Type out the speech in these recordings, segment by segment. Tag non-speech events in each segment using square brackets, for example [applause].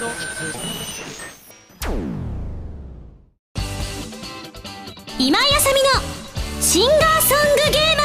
今井あさみのシンガーソングゲーマ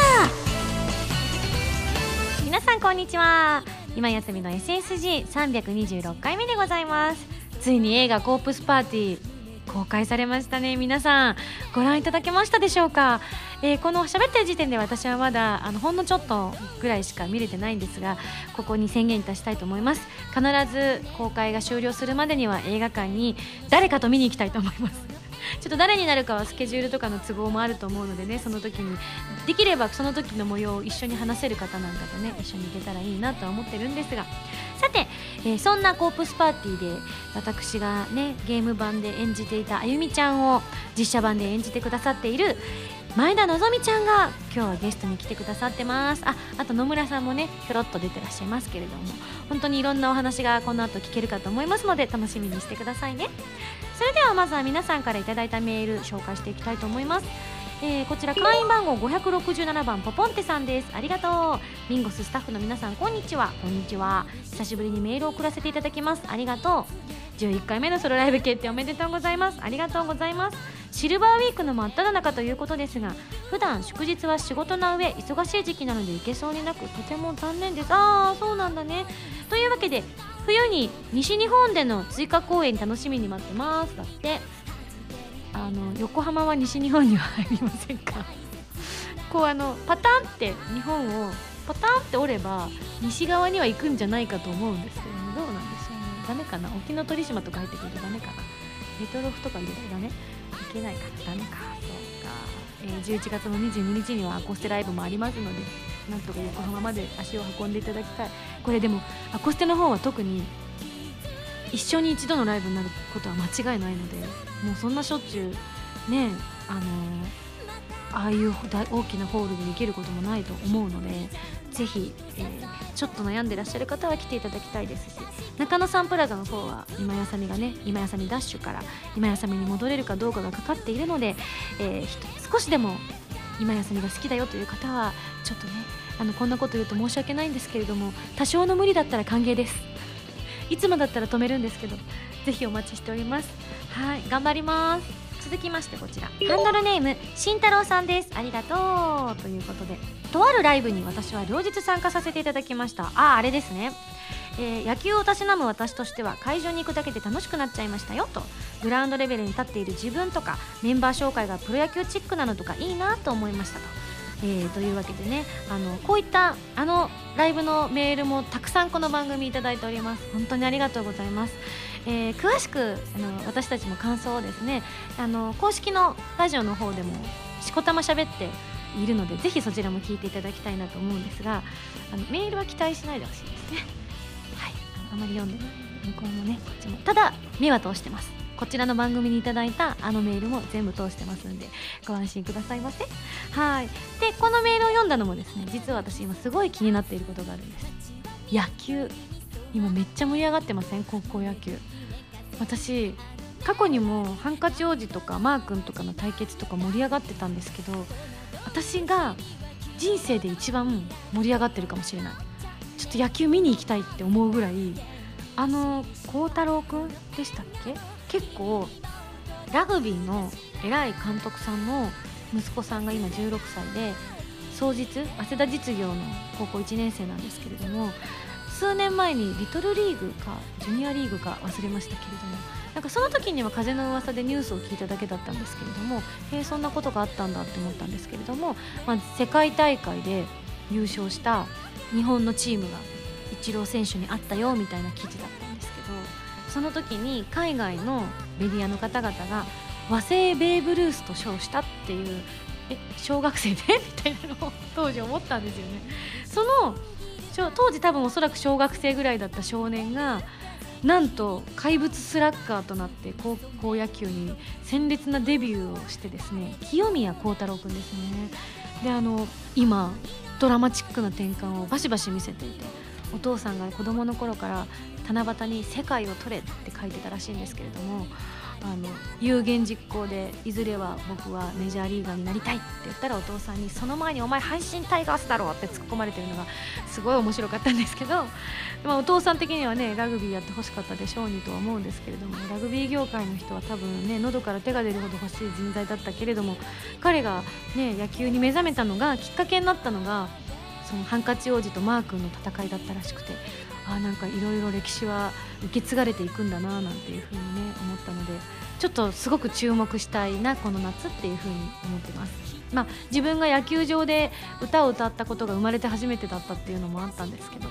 ー。皆さんこんにちは。今休みの SSG326 回目でございます。ついに映画コープスパーティー公開されましたね。皆さんご覧いただけましたでしょうか、えー、この喋ってる時点で私はまだあのほんのちょっとぐらいしか見れてないんですがここに宣言いたしたいと思います。必ず公開が終了するまでには映画館に誰かと見に行きたいと思います。[laughs] ちょっと誰になるかはスケジュールとかの都合もあると思うのでねその時にできればその時の模様を一緒に話せる方なんかとね一緒に行けたらいいなとは思ってるんですが。さて、えー、そんなコープスパーティーで私がねゲーム版で演じていたあゆみちゃんを実写版で演じてくださっている前田のぞみちゃんが今日はゲストに来てくださってます。ああと野村さんもねひょろっと出てらっしゃいますけれども本当にいろんなお話がこの後聞けるかと思いますので楽しみにしてくださいね。それではまずは皆さんからいただいたメール紹介していきたいと思います。えー、こちら会員番号567番ポポンテさんです。ありがとう。ミンゴススタッフの皆さんこんにちは。こんにちは。久しぶりにメールを送らせていただきます。ありがとう。11回目のソロライブ決定おめでとうございます。ありがとうございます。シルバーウィークの真っ只中ということですが普段祝日は仕事の上忙しい時期なので行けそうになくとても残念です。ああそうなんだね。というわけで冬に西日本での追加公演楽しみに待ってます。だってあの横浜は西日本には入りませんか。[laughs] こうあのパタンって日本をパタンって折れば西側には行くんじゃないかと思うんですけどね。どうなんでしょうね。ダメかな。沖ノ鳥島とか入ってくるとダメかな。レトロフとか入れるとダメ。いけないかな。ダメか。そうか、えー、11月の22日にはアコーステライブもありますので。なんとか横浜まで足を運んでいただきたい。これでもアコステの方は特に一生に一度のライブになることは間違いないのでもうそんなしょっちゅうねあのああいう大きなホールでできることもないと思うのでぜひ、えー、ちょっと悩んでらっしゃる方は来ていただきたいですし中野サンプラザの方は今やさみがね今やさみダッシュから今やさみに戻れるかどうかがかかっているので、えー、少しでも今やさみが好きだよという方はちょっとねあのこんなこと言うと申し訳ないんですけれども多少の無理だったら歓迎です。いつもだったら止めるんですけどぜひお待ちしております。はい頑張ります。続きましてこちら。ハンドルネーム慎太郎さんです。ありがとう。ということでとあるライブに私は両日参加させていただきました。あああれですね。えー、野球をたしなむ私としては会場に行くだけで楽しくなっちゃいましたよと。グラウンドレベルに立っている自分とかメンバー紹介がプロ野球チックなのとかいいなと思いましたと。えー、というわけでねあのこういったあのライブのメールもたくさんこの番組いただいております。本当にありがとうございます、えー、詳しくあの私たちの感想をですねあの公式のラジオの方でもしこたま喋っているのでぜひそちらも聞いていただきたいなと思うんですがあのメールは期待しないでほしいですね。はい。あまり読んでない。向こうもねこっちも。ただ目は通してます。こちらの番組にいただいたあのメールも全部通してますんでご安心くださいませ。はい。でこのメールを読んだのもですね実は私今すごい気になっていることがあるんです。野球。今めっちゃ盛り上がってません？高校野球。私過去にもハンカチ王子とかマー君とかの対決とか盛り上がってたんですけど私が人生で一番盛り上がってるかもしれない。ちょっと野球見に行きたいって思うぐらいあの孝太郎君でしたっけ？結構ラグビーの偉い監督さんの息子さんが今16歳で双日早稲田実業の高校1年生なんですけれども数年前にリトルリーグかジュニアリーグか忘れましたけれどもなんかその時には風の噂でニュースを聞いただけだったんですけれどもへえそんなことがあったんだって思ったんですけれども、まあ、世界大会で優勝した日本のチームがイチロー選手にあったよみたいな記事だったんですけどその時に海外のメディアの方々が和製ベーブ・ルースと称したっていうえ小学生でみたいなのを当時思ったんですよね。その当時多分おそらく小学生ぐらいだった少年がなんと怪物スラッガーとなって高校野球に鮮烈なデビューをしてですね清宮幸太郎君ですね。であの今ドラマチックな転換をバシバシ見せていてお父さんが子供の頃から七夕に「世界を取れ」って書いてたらしいんですけれどもあの有言実行でいずれは僕はメジャーリーガーになりたいって言ったらお父さんにその前にお前配信タイガースだろって突っ込まれてるのがすごい面白かったんですけど、まあ、お父さん的にはねラグビーやってほしかったでしょうにとは思うんですけれどもラグビー業界の人は多分ね喉から手が出るほど欲しい人材だったけれども彼が、ね、野球に目覚めたのがきっかけになったのがそのハンカチ王子とマー君の戦いだったらしくて。あなんかいろいろ歴史は受け継がれていくんだななんていうふうにね思ったのでちょっとすごく注目したいなこの夏っていうふうに思ってます。まあ、自分が野球場で歌を歌ったことが生まれて初めてだったっていうのもあったんですけど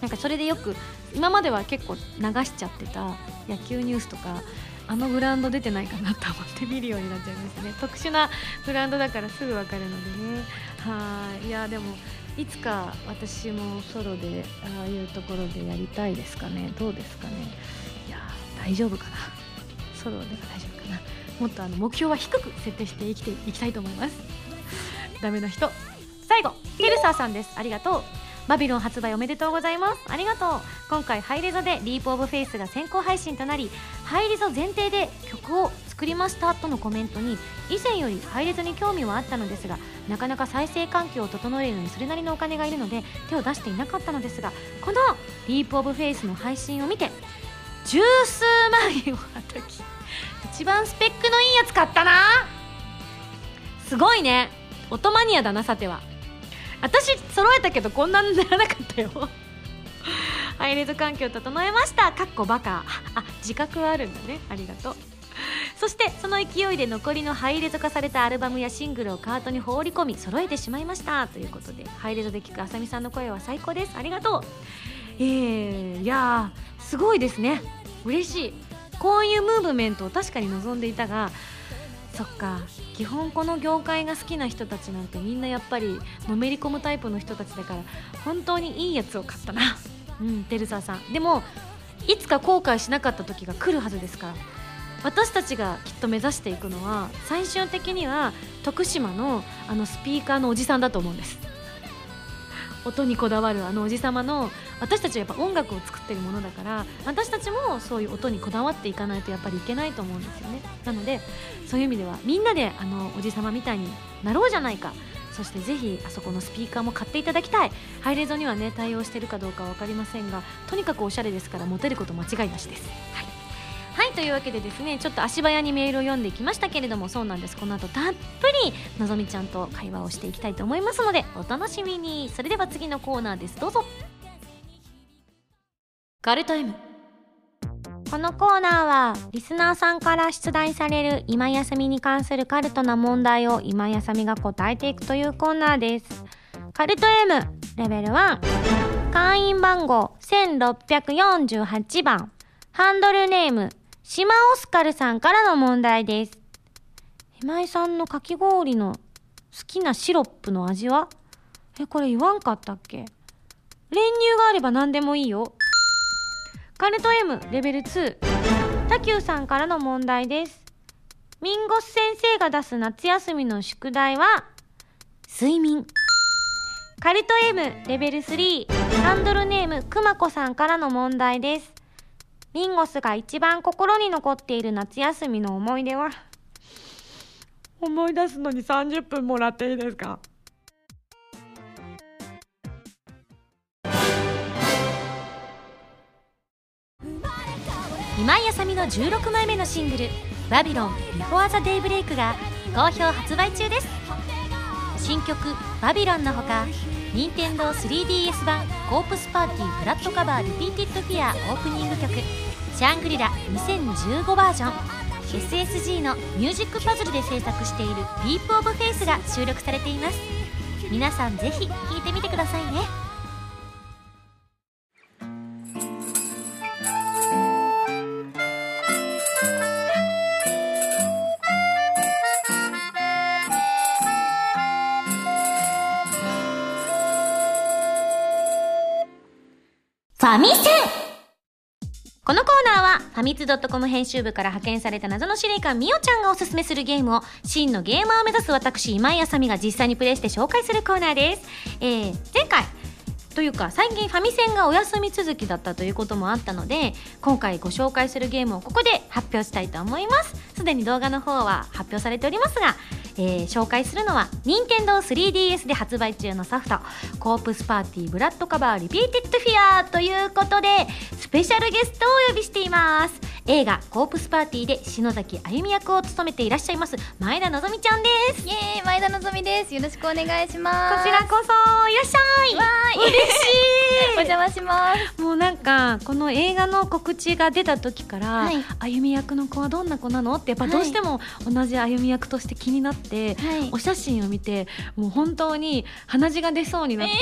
なんかそれでよく今までは結構流しちゃってた野球ニュースとかあのグラウンド出てないかなと思って見るようになっちゃいましたね。特殊なグラウンドだからすぐ分かるのでね。はい。いやでもいつか私もソロでああいうところでやりたいですかね。どうですかね。いや大丈夫かな。ソロでは大丈夫かな。もっとあの目標は低く設定して生きていきたいと思います。ダメな人。最後ケルサーさんです。ありがとうバビロン発売おめでとうございます。ありがとう。今回ハイレゾで Leap of Faith が先行配信となりハイレゾ前提で曲を作りましたとのコメントに以前よりハイレゾに興味はあったのですがなかなか再生環境を整えるのにそれなりのお金がいるので手を出していなかったのですがこの Leap of Faith の配信を見て十数万円をはたき一番スペックのいいやつ買ったな。すごいね。音マニアだなさては。私揃えたけどこんなにならなかったよ。ハイレゾ環境整えました。かっこバカ。[laughs] あ自覚はあるんだね。ありがとう。そしてその勢いで残りのハイレゾ化されたアルバムやシングルをカートに放り込み揃えてしまいました。ということでハイレゾで聴くあさみさんの声は最高です。ありがとう。えー、いやすごいですね。嬉しい。こういうムーブメントを確かに望んでいたがそっか。基本この業界が好きな人たちなんてみんなやっぱりのめり込むタイプの人たちだから本当にいいやつを買ったな。[laughs] うんテルサさん。でもいつか後悔しなかった時が来るはずですから。私たちがきっと目指していくのは最終的には徳島のあのスピーカーのおじさんだと思うんです。音にこだわるあのおじさまの私たちはやっぱ音楽を作ってるものだから私たちもそういう音にこだわっていかないとやっぱりいけないと思うんですよね。なのでそういう意味ではみんなであのおじさまみたいになろうじゃないか。そしてぜひあそこのスピーカーも買っていただきたい。ハイレゾにはね対応してるかどうかは分かりませんがとにかくおしゃれですからモテること間違いなしです。はい。はいというわけでですねちょっと足早にメールを読んでいきましたけれどもそうなんです。この後たっぷりのぞみちゃんと会話をしていきたいと思いますのでお楽しみに。それでは次のコーナーです。どうぞ。カルタイムこのコーナーはリスナーさんから出題される今休みに関するカルトな問題を今休みが答えていくというコーナーです。カルト M レベル1会員番号1648番。ハンドルネーム島オスカルさんからの問題です。今井さんのかき氷の好きなシロップの味は？え、これ言わんかったっけ？練乳があれば何でもいいよ。カルト M レベル2。タキューさんからの問題です。ミンゴス先生が出す夏休みの宿題は、睡眠。カルト M レベル3。ハンドルネームくまこさんからの問題です。ミンゴスが一番心に残っている夏休みの思い出は？思い出すのに30分もらっていいですか？今井麻美の16枚目のシングル「バビロン Before the Daybreak」が好評発売中です。新曲「Babylon」のほか任天堂 3DS 版「コープスパーティーブラッドカバーリピーティッドフィア」オープニング曲「シャングリラ2015バージョン」SSG のミュージックパズルで制作している「ディープオブフェイスが収録されています。皆さんぜひ聴いてみてくださいね。ファミセン。ファミ通ドットコム編集部から派遣された謎の司令官みおちゃんがおすすめするゲームを真のゲーマーを目指す私今井麻美が実際にプレイして紹介するコーナーです、えー、前回というか最近ファミセンがお休み続きだったということもあったので今回ご紹介するゲームをここで発表したいと思います。すでに動画の方は発表されておりますが、えー紹介するのは任天堂 3DS で発売中のソフト「コープスパーティーブラッドカバーリピーテッドフィア」ということでスペシャルゲストをお呼びしています。映画「コープスパーティー」で篠崎あゆみ役を務めていらっしゃいます前田のぞみちゃんです。イエーイ前田のぞみです。よろしくお願いします。こちらこそいらっしゃい。わーい嬉し [laughs] お邪魔します。いもうなんかこの映画の告知が出た時から、はい。あゆみ役の子はどんな子なのってやっぱはい。どうしても同じあゆみ役として気になって、はい。お写真を見てもう本当に鼻血が出そうになって、え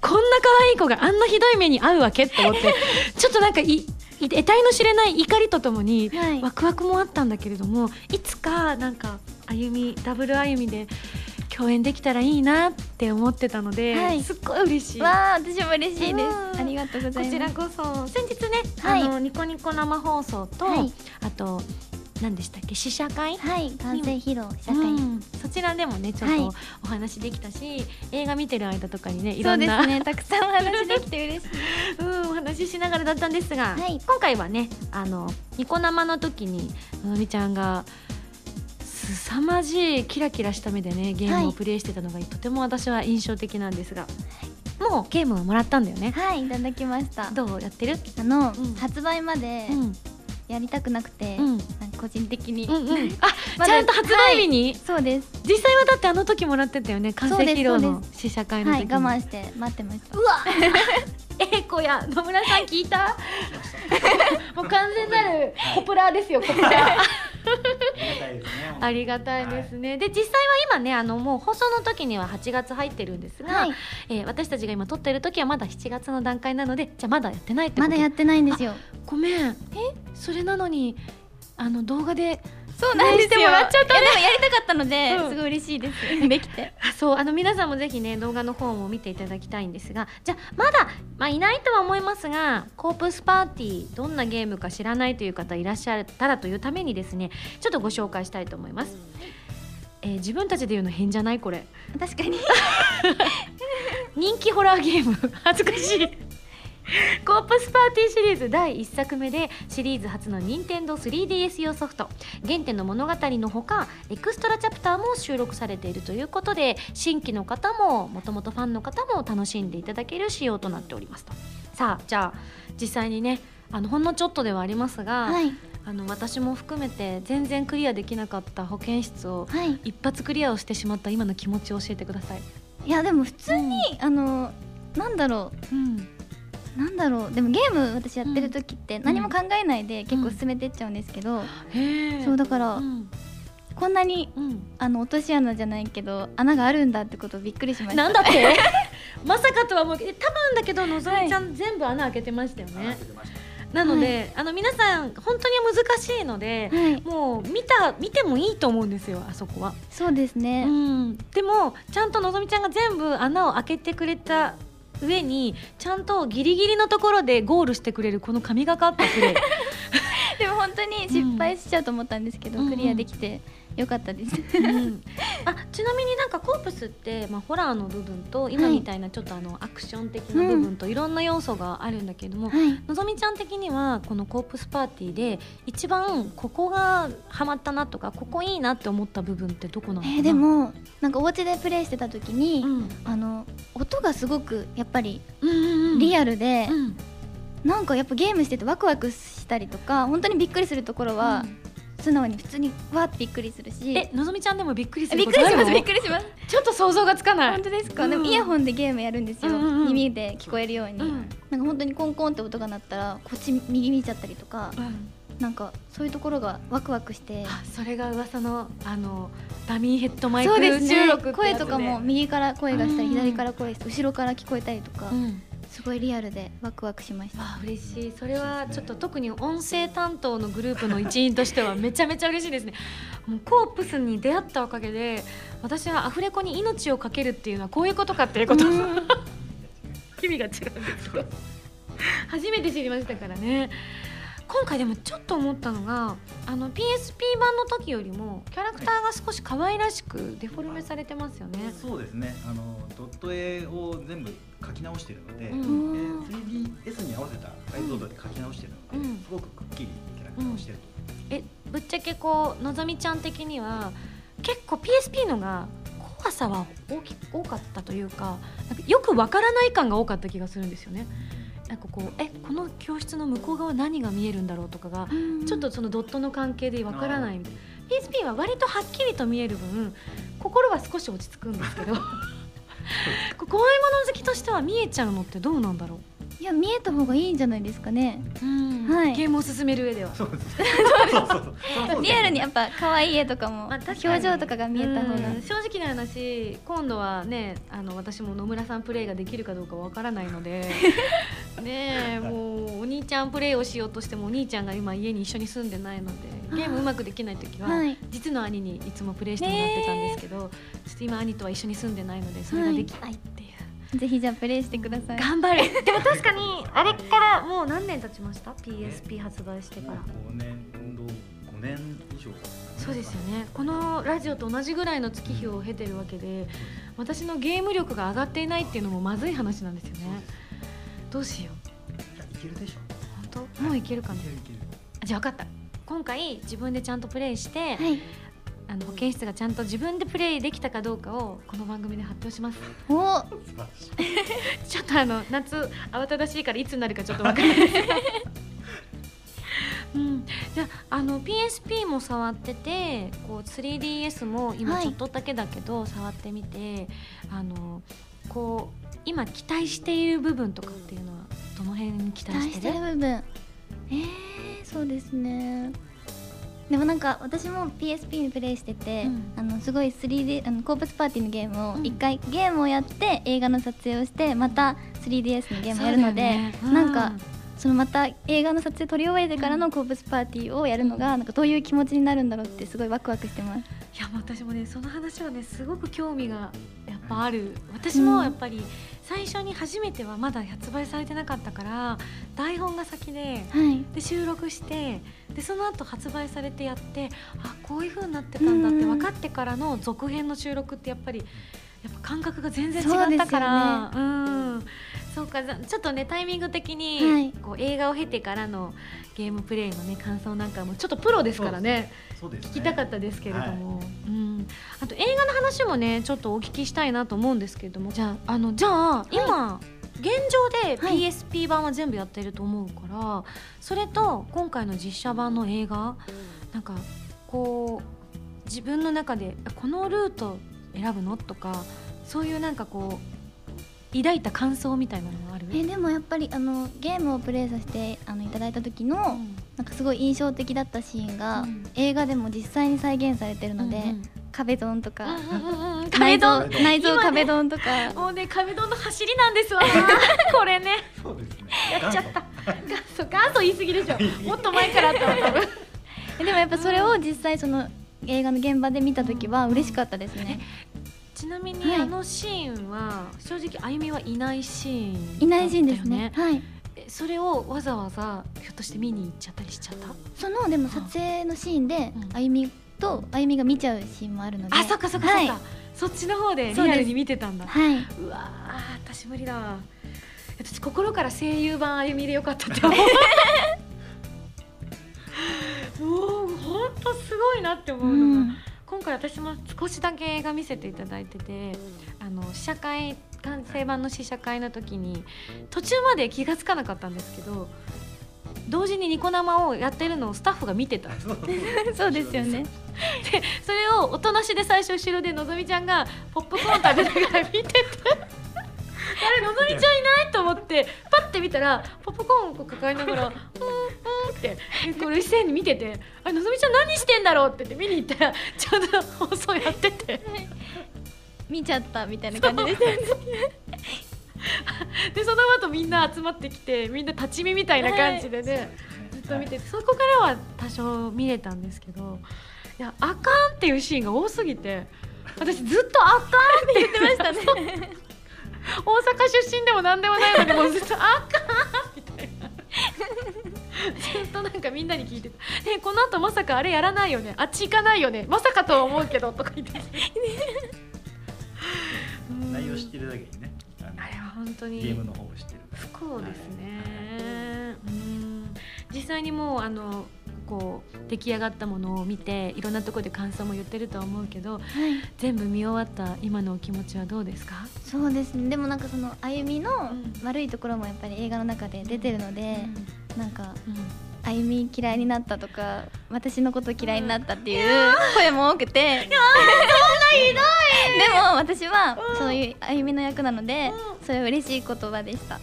こんな可愛い子があんなひどい目に遭うわけって思ってちょっとなんかいい得体の知れない怒りとともに、はい。ワクワクもあったんだけれどもいつかなんかあゆみダブルあゆみで共演できたらいいなって思ってたので、はい。すっごい嬉しい。わあ私も嬉しいでうん。すありがとうございます。こちらこそ。先日ね、はい。あのニコニコ生放送と、はい。あと何でしたっけ？試写会、はい。完成披露社会、うん。そちらでもねちょっはい。とお話できたし、映画見てる間とかにねいそうでろんなす [laughs] ねたくさんお話できて嬉しい。[laughs] うん、お話ししながらだったんですが、はい。今回はねあのニコ生の時にのぞみちゃんが凄まじいキラキラした目でねゲームはい。をプレイしてたのが、とても私は印象的なんですが、もうゲームをもらったんだよね。はいいただきました。どう？やってる？あの、うん。発売までうんやりたくなくて、うん。なんか個人的に、うんうん。あ、[laughs] ちゃんと発売日に、そうです。実際はだってあの時もらってたよね完成披露の試写会の時に。はい我慢して待ってました。うわ。[laughs] えーこや野村さん聞いた？[laughs] もう完全なるコプラーですよコプラーありがたいですね、で実際は今ねあのもう放送の時には8月入ってるんですが、はい。えー私たちが今撮ってる時はまだ7月の段階なのでじゃあまだやってないってこと。まだやってないんですよ。ごめん。え？それなのにあの動画でそうなんですよ。してもらっちゃったねいやでもやりたかったので、うん。すごい嬉しいです。[laughs] できて。あそうあの皆さんもぜひね動画の方も見ていただきたいんですがじゃあまだ、まあ、いないとは思いますがコープスパーティーどんなゲームか知らないという方いらっしゃったらというためにですねちょっとご紹介したいと思います、えー自分たちで言うの変じゃない？これ。確かに。[laughs] 人気ホラーゲーム。恥ずかしい [laughs] コープスパーティーシリーズ第1作目でシリーズ初の任天堂 3DS 用ソフト原点の物語のほかエクストラチャプターも収録されているということで新規の方ももともとファンの方も楽しんでいただける仕様となっておりますと。さあじゃあ実際にねあのほんのちょっとではありますが、はい。あの私も含めて全然クリアできなかった保健室をはい。一発クリアをしてしまった今の気持ちを教えてください。いやでも普通に、あのなんだろう。ん。うなんだろう。でもゲーム私やってる時って何も考えないで結構進めてっちゃうんですけど、そうだから、うん。こんなにうん、あの落とし穴じゃないけど穴があるんだってことびっくりしました。なんだって？[laughs] まさかとは思うけどえ多分だけどのぞみちゃん、全部穴開けてましたよね。なので、あの皆さん本当に難しいので、はい。もう見た見てもいいと思うんですよあそこは、そうですね、うん、でもちゃんとのぞみちゃんが全部穴を開けてくれた上にちゃんとギリギリのところでゴールしてくれるこの神がかったプレー [laughs] [laughs] でも本当に失敗しちゃうと思ったんですけど、うん。クリアできてよかったです、うん。あちなみになんかコープスって、まあ、ホラーの部分と今みたいなちょっとあのアクション的な部分といろんな要素があるんだけれども、はい。のぞみちゃん的にはこのコープスパーティーで一番ここがハマったなとかここいいなって思った部分ってどこなのかな、えーでもなんかお家でプレイしてた時に、うん。あの音がすごくやっぱりリアルで、うんなんかやっぱゲームしててワクワクしたりとか本当にびっくりするところは、素直に普通にわーってびっくりするし。えのぞみちゃんでもびっくりすびることあるの？っくりしますびっくりします。ちょっと想像がつかない。本当ですか、うん。でもイヤホンでゲームやるんですよ、耳で聞こえるように、うん。なんか本当にコンコンって音が鳴ったらこっち右見ちゃったりとか、うん。なんかそういうところがワクワクして。あそれが噂のあのダミーヘッドマイク収録ってやつで。声とかも右から声がしたり、うん。左から声後ろから聞こえたりとか、うんすごいリアルでワクワクしました。あ嬉しい。それはちょっと特に音声担当のグループの一員としてはめちゃめちゃ嬉しいですね。もうコープスに出会ったおかげで私はアフレコに命をかけるっていうのはこういうことかっていうこと。[laughs] 意味が違うんですけど初めて知りましたからね今回でもちょっと思ったのがあの PSP 版の時よりもキャラクターが少し可愛らしくデフォルメされてますよね。そうですね。あのドット絵を全部書き直しているので、うん。えー 3DS に合わせた解像度で書き直しているので、うん。すごくくっきりキャラクターをしていると、えぶっちゃけこうのぞみちゃん的には結構 PSP のが怖さは大き多かったというかなんかよくわからない感が多かった気がするんですよね。なんかこうえこの教室の向こう側何が見えるんだろうとかがちょっとそのドットの関係でわからないみたいな。PSP は割とはっきりと見える分心は少し落ち着くんですけど。[laughs] こう怖いもの好きとしては見えちゃうのってどうなんだろいや見えた方がいいんじゃないですかね。う、うん。はい。ゲームを進める上では。そうです。そうそうそうそうリアルにやっぱ可愛い絵とかもまあ表情とかが見えた方が。うん。正直な話今度はねあの私も野村さんプレイができるかどうかわからないので [laughs] ねえもうお兄ちゃんプレイをしようとしてもお兄ちゃんが今家に一緒に住んでないのでゲームうまくできない時は、はい。実の兄にいつもプレイしてもらってたんですけど、ちょっと今兄とは一緒に住んでないのでそれができないっていう、[laughs] ぜひじゃあプレイしてください。頑張る。[laughs] でも確かにあれからもう何年経ちました？PSP 発売してから。5年度5年以上そうですよね。このラジオと同じぐらいの月日を経てるわけで私のゲーム力が上がっていないっていうのもまずい話なんですよね。どうしよう。いやいけるでしょ。本当？もういけるかな？いけるいける。じゃあ分かった。今回自分でちゃんとプレイして、はいあの保健室がちゃんと自分でプレイできたかどうかをこの番組で発表します。お。[laughs] ちょっとあの夏慌ただしいからいつになるかちょっと分からないです。うん、じゃああの PSP も触っててこう 3DS も今はい。ちょっとだけだけど触ってみて、あのこう今期待している部分とかっていうのはどの辺に期期待してる部分。えー、そうですねでもなんか私も PSP にプレイしてて、うん。あのすごい 3D あのコープスパーティーのゲームをうん。一回、ゲームをやって映画の撮影をしてまた 3DS のゲームをやるので、ね。なんかうんそのまた映画の撮影撮り終えてからのコープスパーティーをやるのがなんかどういう気持ちになるんだろうってすごいワクワクしてます。いや私もねその話はねすごく興味がやっぱある。私もやっぱり最初に初めてはまだ発売されてなかったから台本が先ではい。で収録してでその後発売されてやってあこういう風になってたんだって分かってからの続編の収録ってやっぱりやっぱ感覚が全然違ったから。う,、ん。そうかざちょっとねタイミング的に、はい。こう映画を経てからのゲームプレイのね感想なんかもちょっとプロですからね。ね。聞きたかったですけれども、うん、あと映画の話もねちょっとお聞きしたいなと思うんですけれども。じゃああのじゃあ今、現状ではい。PSP 版は全部やってると思うから、それと今回の実写版の映画なんかこう自分の中でこのルート選ぶの？とかそういうなんかこう抱いた感想みたいなのがある？えでもやっぱりあのゲームをプレイさせてあのいただいた時の、うん。なんかすごい印象的だったシーンが、うん。映画でも実際に再現されてるので、うんうん壁ドンとか、壁内臓ドン？内臓壁ドンとか。もうね壁ドンの走りなんですわ。[laughs] これね。そうですね。やっちゃった。元祖。元祖言い過ぎでしょ。もっと前からあったわ多分。[laughs] えでもやっぱそれを実際その映画の現場で見た時は嬉しかったですね、ちなみに、はい。あのシーンは正直あゆみはいないシーンいないシーンですね。はい。えそれをわざわざひょっとして見に行っちゃったりしちゃった？そのでも撮影のシーンで、うん。あゆみとあゆみが見ちゃうシーンもあるので。あそっかそっかそっか、はい。そっちの方でリアルに見てたんだ。はい。うわー私無理だ。わ私心から声優版あゆみでよかったって思うもう [laughs] 本当すごいなって思うのが、うん今回私も少しだけ映画見せていただいててあの試写会完成版の試写会の時に途中まで気が付かなかったんですけど同時にニコ生をやってるのをスタッフが見てた。[laughs] そうですよね。でそれをおとなしで最初後ろでのぞみちゃんがポップコーン食べながら見ててあれのぞみちゃんいない？と思ってパッて見たらポップコーンを抱えながら「うんうん」ってこれ一斉に見てて「あれのぞみちゃん何してんだろう?」って言って見に行ったらちょうど放送やってて。見ちゃったみたいな感じで。すよねでその後みんな集まってきてみんな立ち見みたいな感じでね、ずっと見ててそこからは多少見れたんですけどいやあかんっていうシーンが多すぎて私ずっとあかんって言ってましたね。大 [laughs] 阪出身でも何でもないのでもうずっとあかんみたいなずっとなんかみんなに聞いてた「ねこの後まさかあれやらないよねあっち行かないよねまさかとは思うけど」とか言って。うん内容知ってるだけにねあれは本当に。ゲームの方を知ってる。不幸ですね、うん。実際にもうあのこう出来上がったものを見ていろんなところで感想も言ってるとは思うけどはい。全部見終わった今のお気持ちはどうですか、そうですね。でもなんかそのあゆみのうん。悪いところもやっぱり映画の中で出てるので、なんかうん。あゆみ嫌いになったとか私のこと嫌いになったっていう声も多くて。[laughs] でも私はそういうあゆみの役なのでそれは嬉しい言葉でした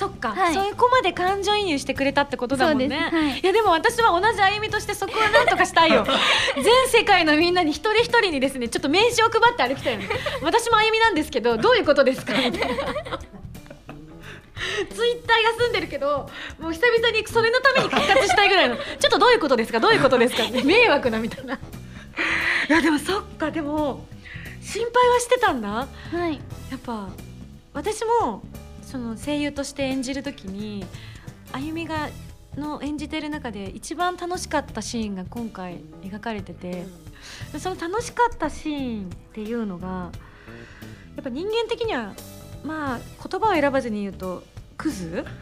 そっか、はい。そういう子まで感情移入してくれたってことだもんね、はい。いやでも私は同じ歩みとしてそこはなんとかしたいよ。[laughs] 全世界のみんなに一人一人にですねちょっと名刺を配って歩きたいの。私も歩みなんですけど [laughs] どういうことですか？みたいな。ツイッター休んでるけどもう久々にそれのために復活したいぐらいの。ちょっとどういうことですか？どういうことですか？っ [laughs] て迷惑なみたいな。いやでもそっか。でも心配はしてたんだ。はい。やっぱ私もその声優として演じる時にあゆみがの演じてる中で一番楽しかったシーンが今回描かれててその楽しかったシーンっていうのがやっぱ人間的にはまあ言葉を選ばずに言うとクズ？[laughs]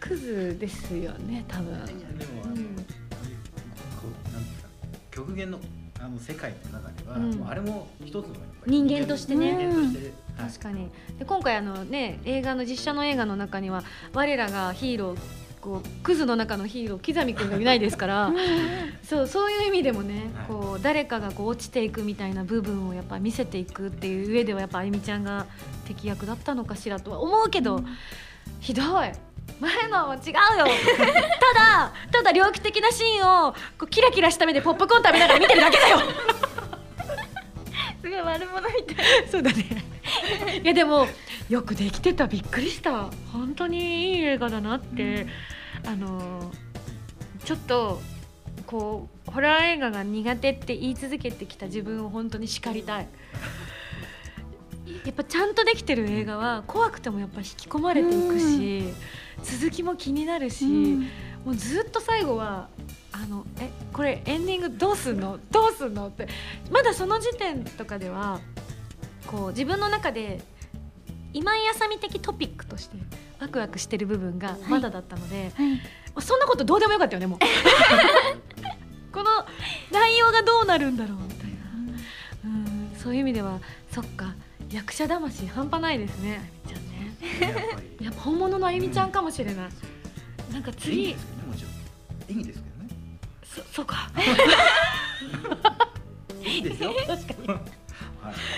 クズですよね多分。極限のあの世界の中では、うん。もうあれも一つのやっぱり人間としてね。確かに。で今回あのね映画の実写の映画の中には我らがヒーローこうクズの中のヒーロー木み君がいないですから [laughs] そうそういう意味でもね、はい。こう誰かがこう落ちていくみたいな部分をやっぱ見せていくっていう上ではやっぱあゆみちゃんが敵役だったのかしらとは思うけど、ひどい前のは違うよ。[laughs] ただただ猟奇的なシーンをこうキラキラした目でポップコーン食べながら見てるだけだよ。[laughs] すごい悪者みたい。[laughs] そうだね。いやでもよくできてたびっくりした。本当にいい映画だなって、あのちょっとこうホラー映画が苦手って言い続けてきた自分を本当に叱りたいやっぱちゃんとできてる映画は怖くてもやっぱ引き込まれていくし、続きも気になるし、うん。もうずっと最後はあのえこれエンディングどうすんの？どうすんの？ってまだその時点とかではこう自分の中で今井あさみ的トピックとしてワクワクしてる部分がまだだったので、はい。もうそんなことどうでもよかったよねもう。[laughs] この内容がどうなるんだろうみたいな。うんそういう意味ではそっか役者魂半端ないですねあゆみちゃんね。やっぱ本物のあゆみちゃんかもしれない、なんか演技次ですけどねもちろん。演技ですけどね。そそうか。いいですよ。[laughs] 確かに。は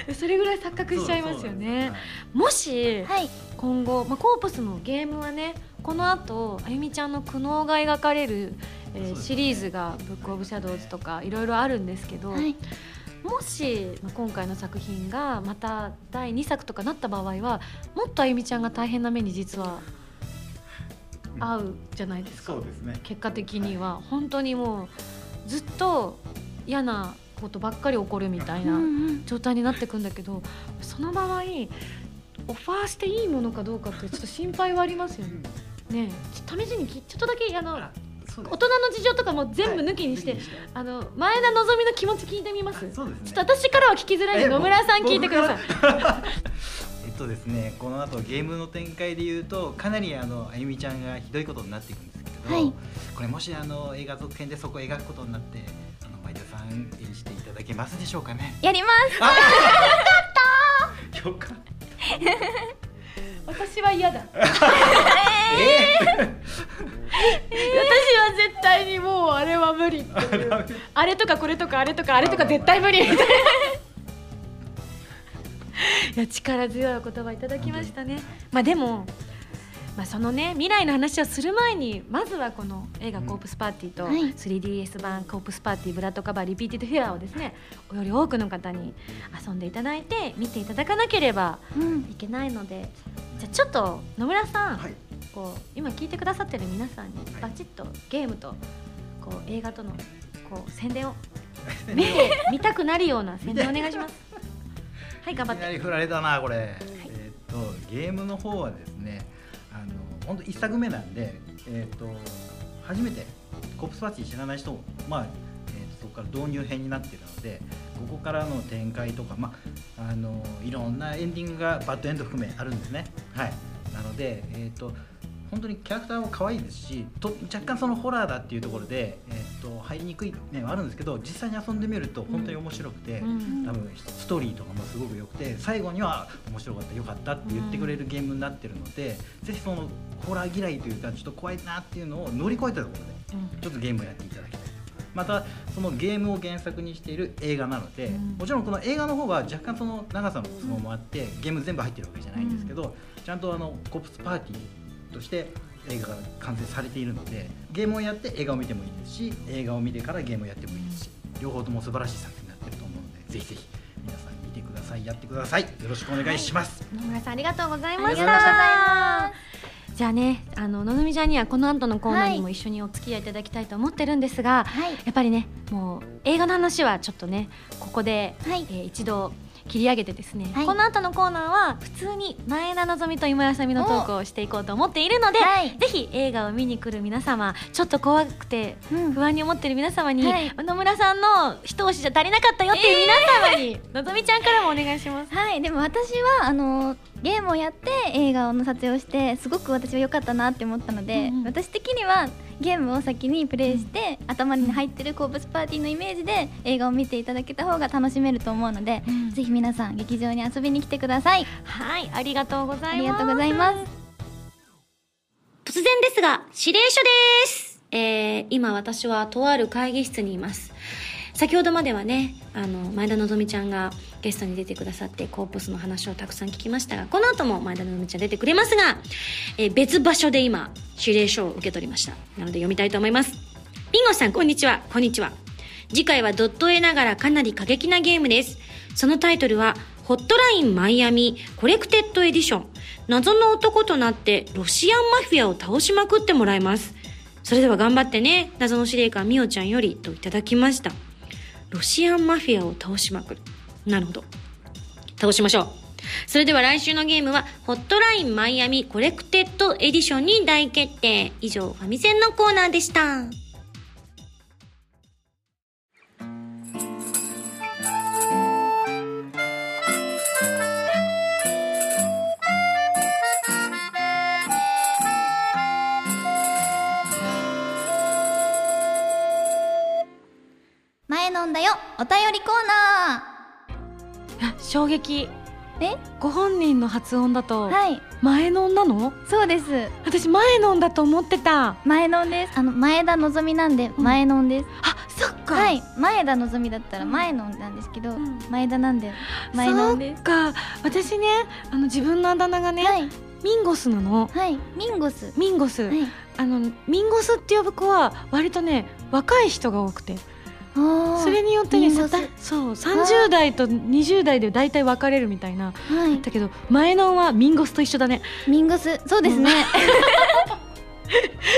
い。それぐらい錯覚しちゃいますよね。もしはい。今後、まあ、コープスのゲームはねこの後あゆみちゃんの苦悩が描かれる、えーね。シリーズが「ブック・オブ・シャドウズ」とかいろいろあるんですけど、はいもし、まあ、今回の作品がまた第2作とかなった場合はもっとあゆみちゃんが大変な目に実は合うじゃないですか。そうですね。結果的には。本当にもうずっと嫌なことばっかり起こるみたいなうんうん。状態になってくんだけどその場合オファーしていいものかどうかってちょっと心配はありますよね。ね試しにきちょっとだけあの大人の事情とかも全部抜きにして、はいあの前田のぞみの気持ち聞いてみます？ね。ちょっと私からは聞きづらいんでえ野村さん聞いてください。[laughs] えっとですねこの後ゲームの展開で言うとかなりあのあゆみちゃんがひどいことになっていくんですけれど、はい。これもしあの映画続編でそこを描くことになってあの前田さん演じていただけますでしょうかね？やります。あ [laughs] よかった私は嫌だ。[laughs] え私は絶対にもうあれは無理っていう。あれとかこれとかあれとかあれとか絶対無理みたいな。[laughs] いや力強いお言葉いただきましたね。まあでも。まあそのね未来の話をする前にまずはこの映画「コープスパーティー」とはい。3DS 版「コープスパーティーブラッドカバーリピーティッドフィア」をですねより多くの方に遊んでいただいて見ていただかなければうん。いけないのでじゃあちょっと野村さん、はい。こう今聞いてくださってる皆さんにはい。バチッとゲームとこう映画とのこう宣伝 [laughs] を見たくなるような宣伝お願いします。[laughs] はい頑張って。いきなり振られたなこれ、えーっとゲームの方はですねあの本当一作目なんで、えー、と初めてコップスパーティー知らない人も、まあえーとそこから導入編になってるのでここからの展開とか、まあ、あのいろんなエンディングがバッドエンド含めあるんですね。はい、なので、えー、と本当にキャラクターも可愛いですしと若干そのホラーだっていうところで、えー、と入りにくい面はあるんですけど実際に遊んでみると本当に面白くて、うん。多分ストーリーとかもすごく良くて最後には面白かった良かったって言ってくれるゲームになってるので、ぜひそのホラー嫌いというかちょっと怖いなっていうのを乗り越えたところでちょっとゲームをやっていただきたい。またそのゲームを原作にしている映画なので、うん。もちろんこの映画の方は若干その長さの都合もあって、ゲーム全部入ってるわけじゃないんですけど、ちゃんとあのコープスパーティーとして映画が完成されているのでゲームをやって映画を見てもいいですし映画を見てからゲームをやってもいいですし両方とも素晴らしい作品になってると思うのでぜひぜひ皆さん見てくださいやってください。よろしくお願いします、野村さんありがとうございましありがとうございたますじゃあねあののぞみちゃんにはこの後のコーナーにも一緒にお付き合いいただきたいと思ってるんですが、はい。やっぱりねもう映画の話はちょっとねここで、はい。えー一度切り上げてですね、はい。この後のコーナーは普通に前田望みと今やさみのトークをしていこうと思っているので、はい。ぜひ映画を見に来る皆様ちょっと怖くてうん。不安に思ってる皆様に、はい。野村さんの一押しじゃ足りなかったよっていう皆様に、[laughs] のぞみちゃんからもお願いします。はい。でも私はあのゲームをやって映画の撮影をしてすごく私は良かったなって思ったので、うんうん。私的にはゲームを先にプレイして、頭に入ってるコープスパーティーのイメージで映画を見ていただけた方が楽しめると思うので、うんぜひ皆さん劇場に遊びに来てくださいはい、ありがとうございます。ありがとうございます突然ですが、指令書です。えー、今私はとある会議室にいます。先ほどまではね、あの、前田のぞみちゃんがゲストに出てくださって、コープスの話をたくさん聞きましたが、この後も前田のぞみちゃん出てくれますが、えー別場所で今、指令書を受け取りました。なので読みたいと思います。ビンゴさん、こんにちは。こんにちは。次回はドット絵ながらかなり過激なゲームです。そのタイトルは、ホットラインマイアミ Collected Edition。謎の男となってロシアンマフィアを倒しまくってもらいます。それでは頑張ってね。謎の司令官みおちゃんよりといただきました。ロシアンマフィアを倒しまくる。なるほど。倒しましょう。それでは来週のゲームは、ホットラインマイアミ Collected Edition に大決定。以上、ファミセンのコーナーでした。んだよ。お便りコーナ衝撃。ーえ？ご本人の発音だと、はい。前のんなの？そうです。私前のんだと思ってた。前飲んです。あの前田のぞみなんで前飲んです、あ、そっか。はい。前田のぞみだったら前飲んなんですけど、ん。前田なんで前飲んで。すそっか。私ね、あの自分のあだ名がね、はい。ミンゴスなの。はい。ミンゴス。ミンゴス、はい。あのミンゴスって呼ぶ子は割とね若い人が多くてそれによってねそう30代と20代で大体分かれるみたいなはい。だけど前のはミンゴスと一緒だね。ミンゴス。そうですね、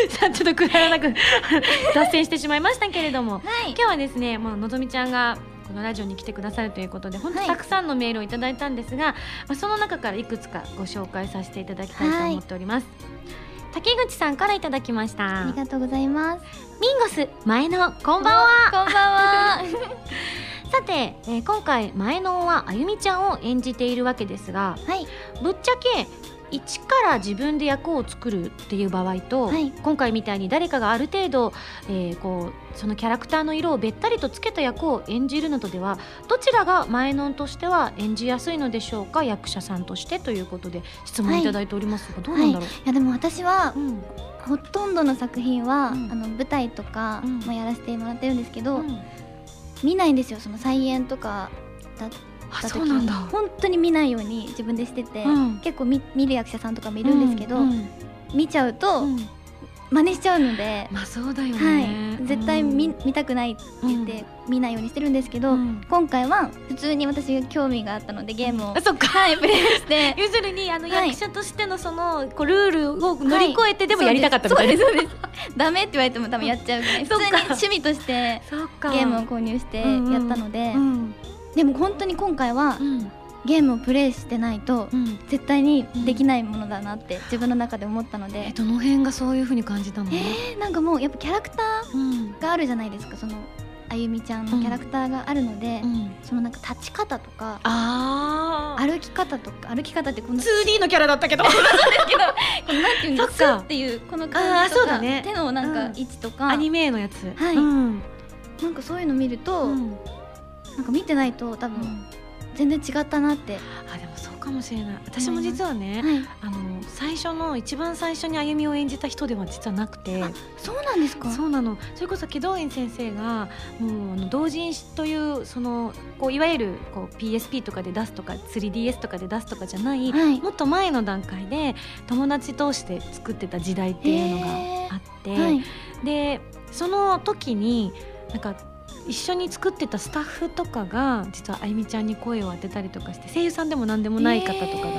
さあちょっとくだらなく [laughs] 脱線してしまいましたけれども。はい。今日はですね、まあのぞみちゃんがこのラジオに来てくださるということで本当はいたくさんのメールをいただいたんですが、まあ、その中からいくつかご紹介させていただきたいと思っております、竹口さんからいただきました。ありがとうございます。ミンゴス前のこんばんは。こんばんは。[laughs] さて、えー今回前のはあゆみちゃんを演じているわけですがはい。ぶっちゃけ一から自分で役を作るっていう場合と、はい。今回みたいに誰かがある程度、えーこうそのキャラクターの色をべったりとつけた役を演じるのとではどちらが前のとしては演じやすいのでしょうか役者さんとしてということで質問い。ただいておりますが、どうなんだろう、い。やでも私はうん。ほとんどの作品は、うん。あの舞台とかうん。もやらせてもらってるんですけど、うん。見ないんですよ。その菜園とかだっあた時そうなんだ。本当に見ないように自分でしてて、うん。結構見見る役者さんとかもいるんですけど、うんうん。見ちゃうと、うん。真似しちゃうので、まあそうだよはね、い、絶対見,、うん見たくないって言って、見ないようにしてるんですけど、うん。今回は普通に私が興味があったのでゲームをあそっか。はいプレイして。[laughs] 要するにあのはい。役者としてのそのこうルールを乗り越えてでもやりたかったみたいな、そうですそうです。[laughs] ダメって言われても多分やっちゃうぐらい [laughs] 普通に趣味としてゲームを購入してやったので、うんでも本当に今回はうん。ゲームをプレイしてないとうん。絶対にできないものだなって自分の中で思ったので、えどの辺がそういう風に感じたの、えーなんかもうやっぱキャラクタうん。ーがあるじゃないですか。そのあゆみちゃんのキャラクターがあるので、うん。そのなんか立ち方とか歩き方とか歩き方ってこの 2D のキャラだったけど。[laughs] このなんていうんですかかっていうこの感じとか、そうだね。手のなんかうん。位置とか、アニメのやつ。はい。うん。なんかそういうの見ると、うんなんか見てないと多分全然違ったなって、あでもそうかもしれない。私も実はね、はい、あの最初の一番最初にあゆみを演じた人では実はなくて。そうなんですか？そうなの。それこそ祁答院先生がもうあの同人誌というそのこういわゆるこう PSP とかで出すとか 3DS とかで出すとかじゃない、はい。もっと前の段階で友達同士で作ってた時代っていうのがあって、はい。でその時になんか一緒に作ってたスタッフとかが実はあゆみちゃんに声を当てたりとかして声優さんでも何でもない方とかが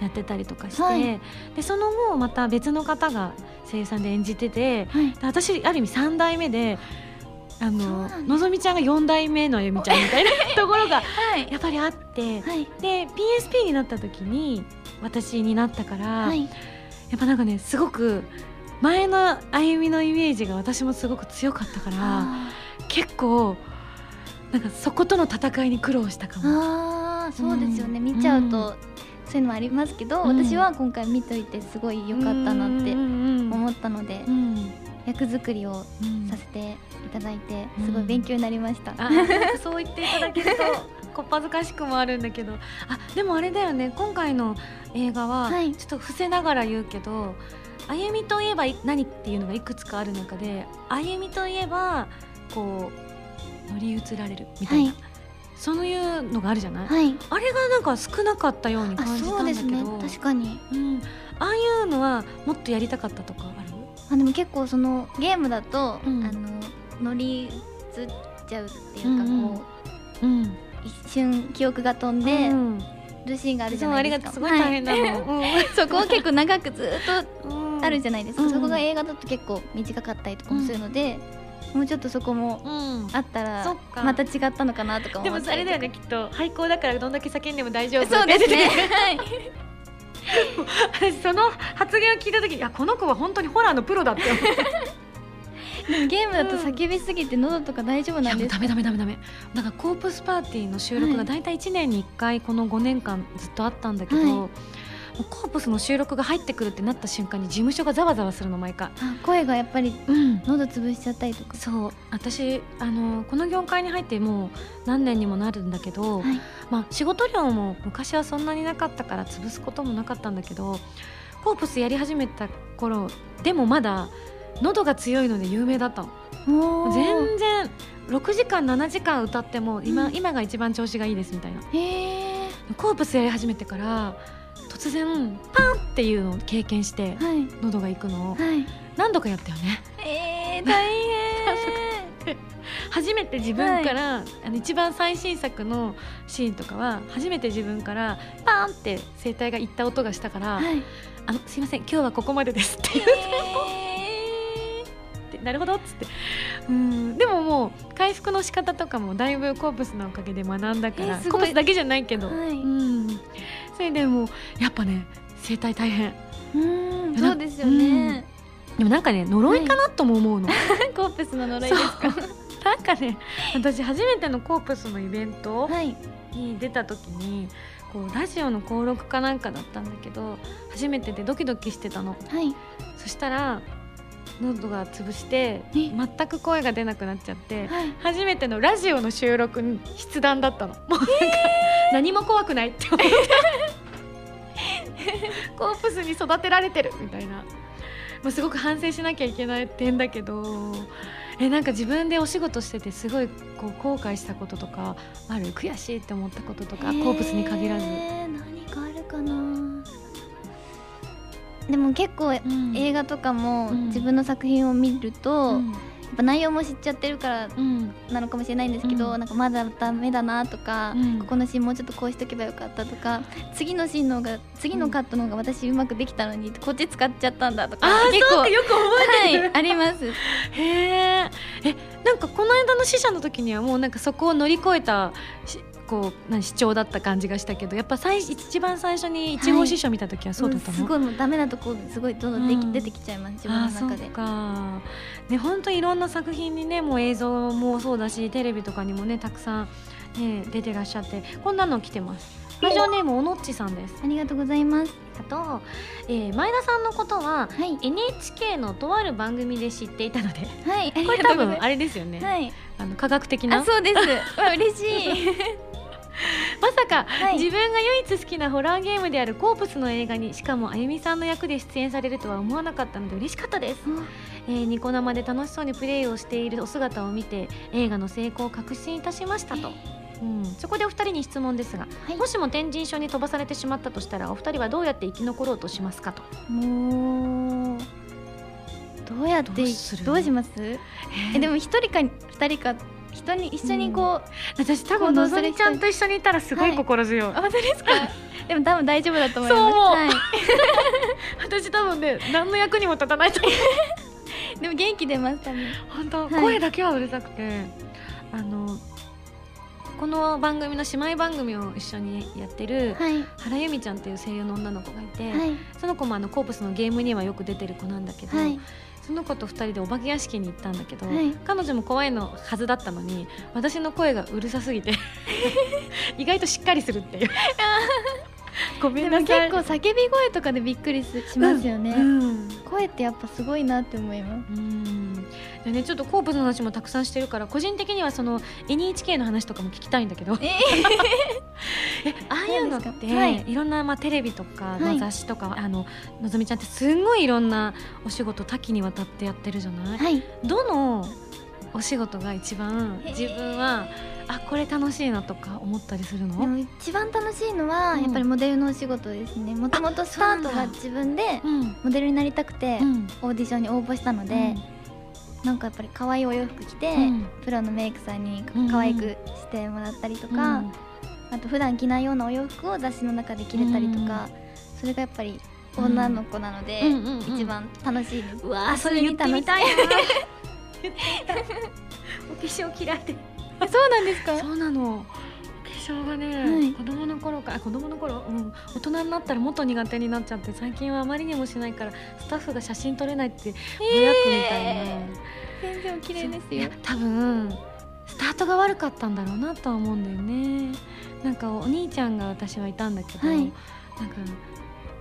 やってたりとかして、はい。でその後また別の方が声優さんで演じててはい。で私ある意味3代目で。あののぞみちゃんが4代目のあゆみちゃんみたいな [laughs] ところがはい。やっぱりあってはい。で PSP になった時に私になったから、はい。やっぱなんかねすごく前のあゆみのイメージが私もすごく強かったからあ結構なんかそことの戦いに苦労したかーも。あーそうですよね、うん。見ちゃうと、そういうのもありますけど、うん。私は今回見といてすごい良かったなって思思ったので、うん。役作りをうんさせていただいてうん。すごい勉強になりました、あそう言っていただけるとこっぱずかしくもあるんだけど。あでもあれだよね。今回の映画は、はい。ちょっと伏せながら言うけどあゆみといえば何っていうのがいくつかある中であゆみといえばこう乗り移られるみたいな、はい。そういうのがあるじゃない、はい。あれがなんか少なかったようにあ感じたそうんですだけどね。確かに。うん、ああいうのはもっとやりたかったとかある？あでも結構そのゲームだと、うん。あの乗り移っちゃうっていうか、うんうん。こうん、う一瞬記憶が飛んでうん、るシーンがあるじゃないですか。ごい大変なの、はい。[laughs] そこを結構長くずっとうん。あるじゃないですか、うん。そこが映画だと結構短かったりとかもするので、もうちょっとそこもうん。あったらまた違ったのかなとかでも思ったりとかあれだよねきっと。廃校だからどんだけ叫んでも大丈夫そうですね。その発言を聞いた時いやこの子は本当にホラーのプロだって。ゲームだと叫びすぎて喉とか大丈夫いなんですか？うダメダメダメダメ。だからコープスパーティーの収録はい。が大体1年に1回この5年間ずっとあったんだけど、はいコープスの収録が入ってくるってなった瞬間に事務所がざわざわするの毎回。あ声がやっぱりうん。喉潰しちゃったりとか。そう。私あのこの業界に入ってもう何年にもなるんだけど、はい。まあ、仕事量も昔はそんなになかったから潰すこともなかったんだけどコープスやり始めた頃でもまだ喉が強いので有名だったの。全然6時間7時間歌っても今,、うん。今が一番調子がいいですみたいな。へえコープスやり始めてから突然パンっていうのを経験してはい。喉がいくのを。はい。何度かやったよね。えー、[laughs] 大変。初めて自分から、あの一番最新作のシーンとかは初めて自分からパーンって声帯がいった音がしたから「はい。あのすいません今日はここまでです」って言 [laughs] って「なるほど」っつって。うんでももう回復の仕方とかもだいぶコープスのおかげで学んだから、えーコープスだけじゃないけど、はい。うんそれでもうやっぱね声帯大変。うんなそうですよね、でもなんかね呪いかなとも思うの、[laughs] コープスの呪いですか？[laughs] なんかね私初めてのコープスのイベントはい。に出た時にこうラジオの登録かなんかだったんだけど初めてでドキドキしてたの。はい。そしたら喉が潰してえ？全く声が出なくなっちゃってはい。初めてのラジオの収録に筆談だったの。もうなんか、何も怖くないって思って [laughs] コープスに育てられてるみたいな、まあ、すごく反省しなきゃいけない点だけどえなんか自分でお仕事しててすごいこう後悔したこととかある？悔しいって思ったこととかコープスに限らず、えー何かあるかな？でも結構うん。映画とかもうん。自分の作品を見ると、うん。やっぱ内容も知っちゃってるからうん。なのかもしれないんですけど、うん。なんかまだダメだなとか、うん。ここのシーンもうちょっとこうしとけばよかったとか次のシーンの方が次のカットの方が私うまくできたのにこっち使っちゃったんだとか結構そうかよく覚えてる、はいあります。[laughs] へええなんかこの間の死者の時にはもうなんかそこを乗り越えたしこう何主張だった感じがしたけどやっぱ最一番最初に一号師匠見た時はそうだったの、すごいもうダメなとこすごいどんどんでき、うん出てきちゃいます自分のあーそう中でか。ね本当いろんな作品にねもう映像もそうだしテレビとかにもねたくさん、ね、出てらっしゃってこんなの来てます。ラジオネームおのっちさんです。ありがとうございます。あと、えー前田さんのことははい。NHK のとある番組で知っていたので。はいこれ多分あれですよね、はい。あの科学的な？あそうです。わ嬉しい [laughs] [laughs] まさか、はい。自分が唯一好きなホラーゲームであるコープスの映画にしかもあゆみさんの役で出演されるとは思わなかったので嬉しかったです、えーニコ生で楽しそうにプレイをしているお姿を見て映画の成功を確信いたしましたと、うん、そこでお二人に質問ですが、はい。もしも天神症に飛ばされてしまったとしたらお二人はどうやって生き残ろうとしますかと。もうどうやってどうします？えでも一人か二人か人に一緒にこう、私多分のぞみちゃんと一緒にいたらすごい心強い、あ本当ですか？でも多分大丈夫だと思います。そう思う。はい、[laughs] 私多分ね何の役にも立たないと思う。[laughs] でも元気出ます多分本当、はい。声だけはうるさくてあのこの番組の姉妹番組を一緒にやってるはい。原由美ちゃんっていう声優の女の子がいて、はい。その子もあのコープスのゲームにはよく出てる子なんだけど、はいその子と2人でお化け屋敷に行ったんだけど、はい。彼女も怖いのはずだったのに私の声がうるさすぎて [laughs] 意外としっかりするっていう。[laughs] ごめんなさい。結構叫び声とかでびっくりすしますよね、うん。声ってやっぱすごいなって思いますねちょっとコープスの話もたくさんしてるから個人的にはその NHK の話とかも聞きたいんだけど。え [laughs] えああいうのって、はい。い、ろんな、まあ、テレビとか雑誌とか、あののぞみちゃんってすんごいいろんなお仕事多岐にわたってやってるじゃない、はい。どのお仕事が一番自分はあこれ楽しいなとか思ったりするの？一番楽しいのはうん。やっぱりモデルのお仕事ですね。もともとスタートが自分でうん。モデルになりたくてうん。オーディションに応募したので、なんかやっぱり可愛いお洋服着て、うん。プロのメイクさんにうん。可愛くしてもらったりとうん。か、あと普段着ないようなお洋服を雑誌の中で着れたりとか、それがやっぱり女の子なので、うん。うん。うん。うん一番楽しい。です。うわーそれ言ってみたい [laughs] お化粧嫌いでそうなんですか？そうなのお化粧がね、はい。子供の頃かあ子供の頃、うん、大人になったらもっと苦手になっちゃって最近はあまりにもしないからスタッフが写真撮れないってぼやくみたいな、全然お綺麗ですよ。多分スタートが悪かったんだろうなとは思うんだよね。なんかお兄ちゃんが私はいたんだけど、はい。なんか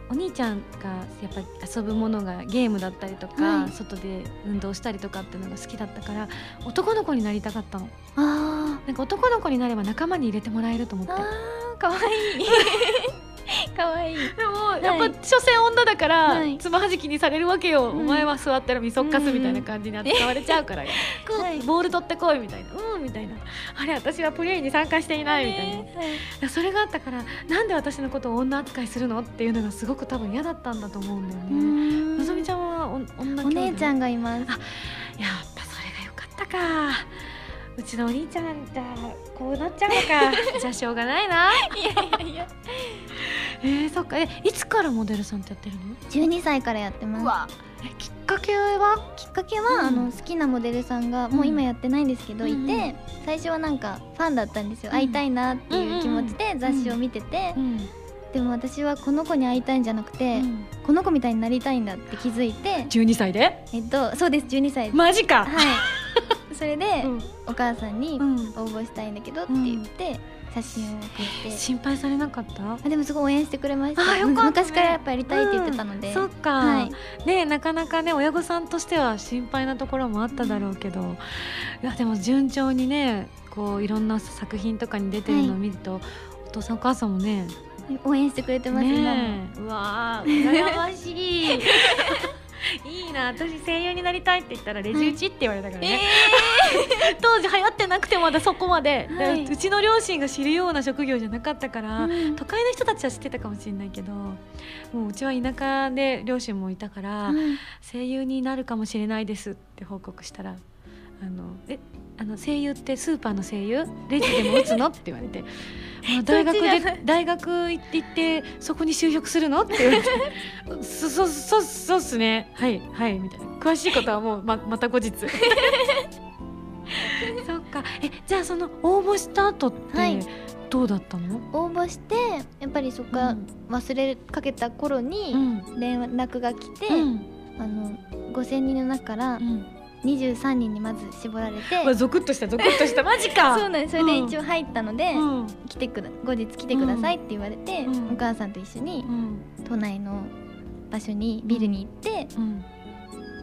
お兄ちゃんがやっぱり遊ぶものがゲームだったりとか、はい。外で運動したりとかっていうのが好きだったから男の子になりたかったの。あなんか男の子になれば仲間に入れてもらえると思って。かわいい。[laughs] かわい。いでもいやっぱ所詮女だからはい。つまはじきにされるわけよ、うん。お前は座ったらみそっかすみたいな感じに扱われちゃうから、[laughs] こう。はい。ボール取ってこいみたいな。うんみたいな。あれ私はプレイに参加していないみたいな、ねはいい。やそれがあったからなんで私のことを女扱いするのっていうのがすごく多分嫌だったんだと思うんだようーねん。のぞみちゃんはお女お姉ちゃんががいます。あやっぱそれがよかったかうちのお兄ちゃんじゃあこうなっちゃうのか。[laughs] じゃあしょうがないな。いやいやいや。えー、そっか。えいつからモデルさんってやってるの？12歳からやってます。わ。えきっかけは？きっかけは、うん。あの好きなモデルさんがもう今やってないんですけど、うんいて最初はなんかファンだったんですよ、うん。会いたいなっていう気持ちで雑誌を見てて、うん。でも私はこの子に会いたいんじゃなくて、うん。この子みたいになりたいんだって気づいて12歳で？えっとそうです12歳です。マジか、はい [laughs] それで、うん。お母さんにうん。応募したいんだけどって言って、写真を送って。[laughs] 心配されなかった？あでもすごい応援してくれました。あよかったね。昔からやっぱやりたいって言ってたので、そっか、はい。ねなかなかね親御さんとしては心配なところもあっただろうけど、いやでも順調にねこういろんな作品とかに出てるのを見ると、お父さんお母さんもね応援してくれてます、ねえ。うわー羨ましい [laughs] いいな私声優になりたいって言ったらレジ打ちって言われたからね、[laughs] 当時流行ってなくてまだそこまで、ではい。うちの両親が知るような職業じゃなかったから、うん。都会の人たちは知ってたかもしれないけどもううちは田舎で両親もいたから、うん。声優になるかもしれないですって報告したらあのえあの声優ってスーパーの声優？[laughs] レジでも打つの？って言われて。[laughs] まあ大学で [laughs] 大学行って行ってそこに就職するの？って言われて。そそそそうっすね。はいはいみたいな。詳しいことはもうままた後日。そっか。えじゃあその応募した後って、はい。どうだったの？応募してやっぱりそこから忘れかけた頃にん。連絡が来て、うん。あの5000人の中からうん23人にまず絞られて、うわゾクッとしたゾクッとした。マジかそうなんです。それで一応入ったので、うん。来てくだ後日来てくださいって言われて、うん。お母さんと一緒にうん。都内の場所にビルに行ってうん。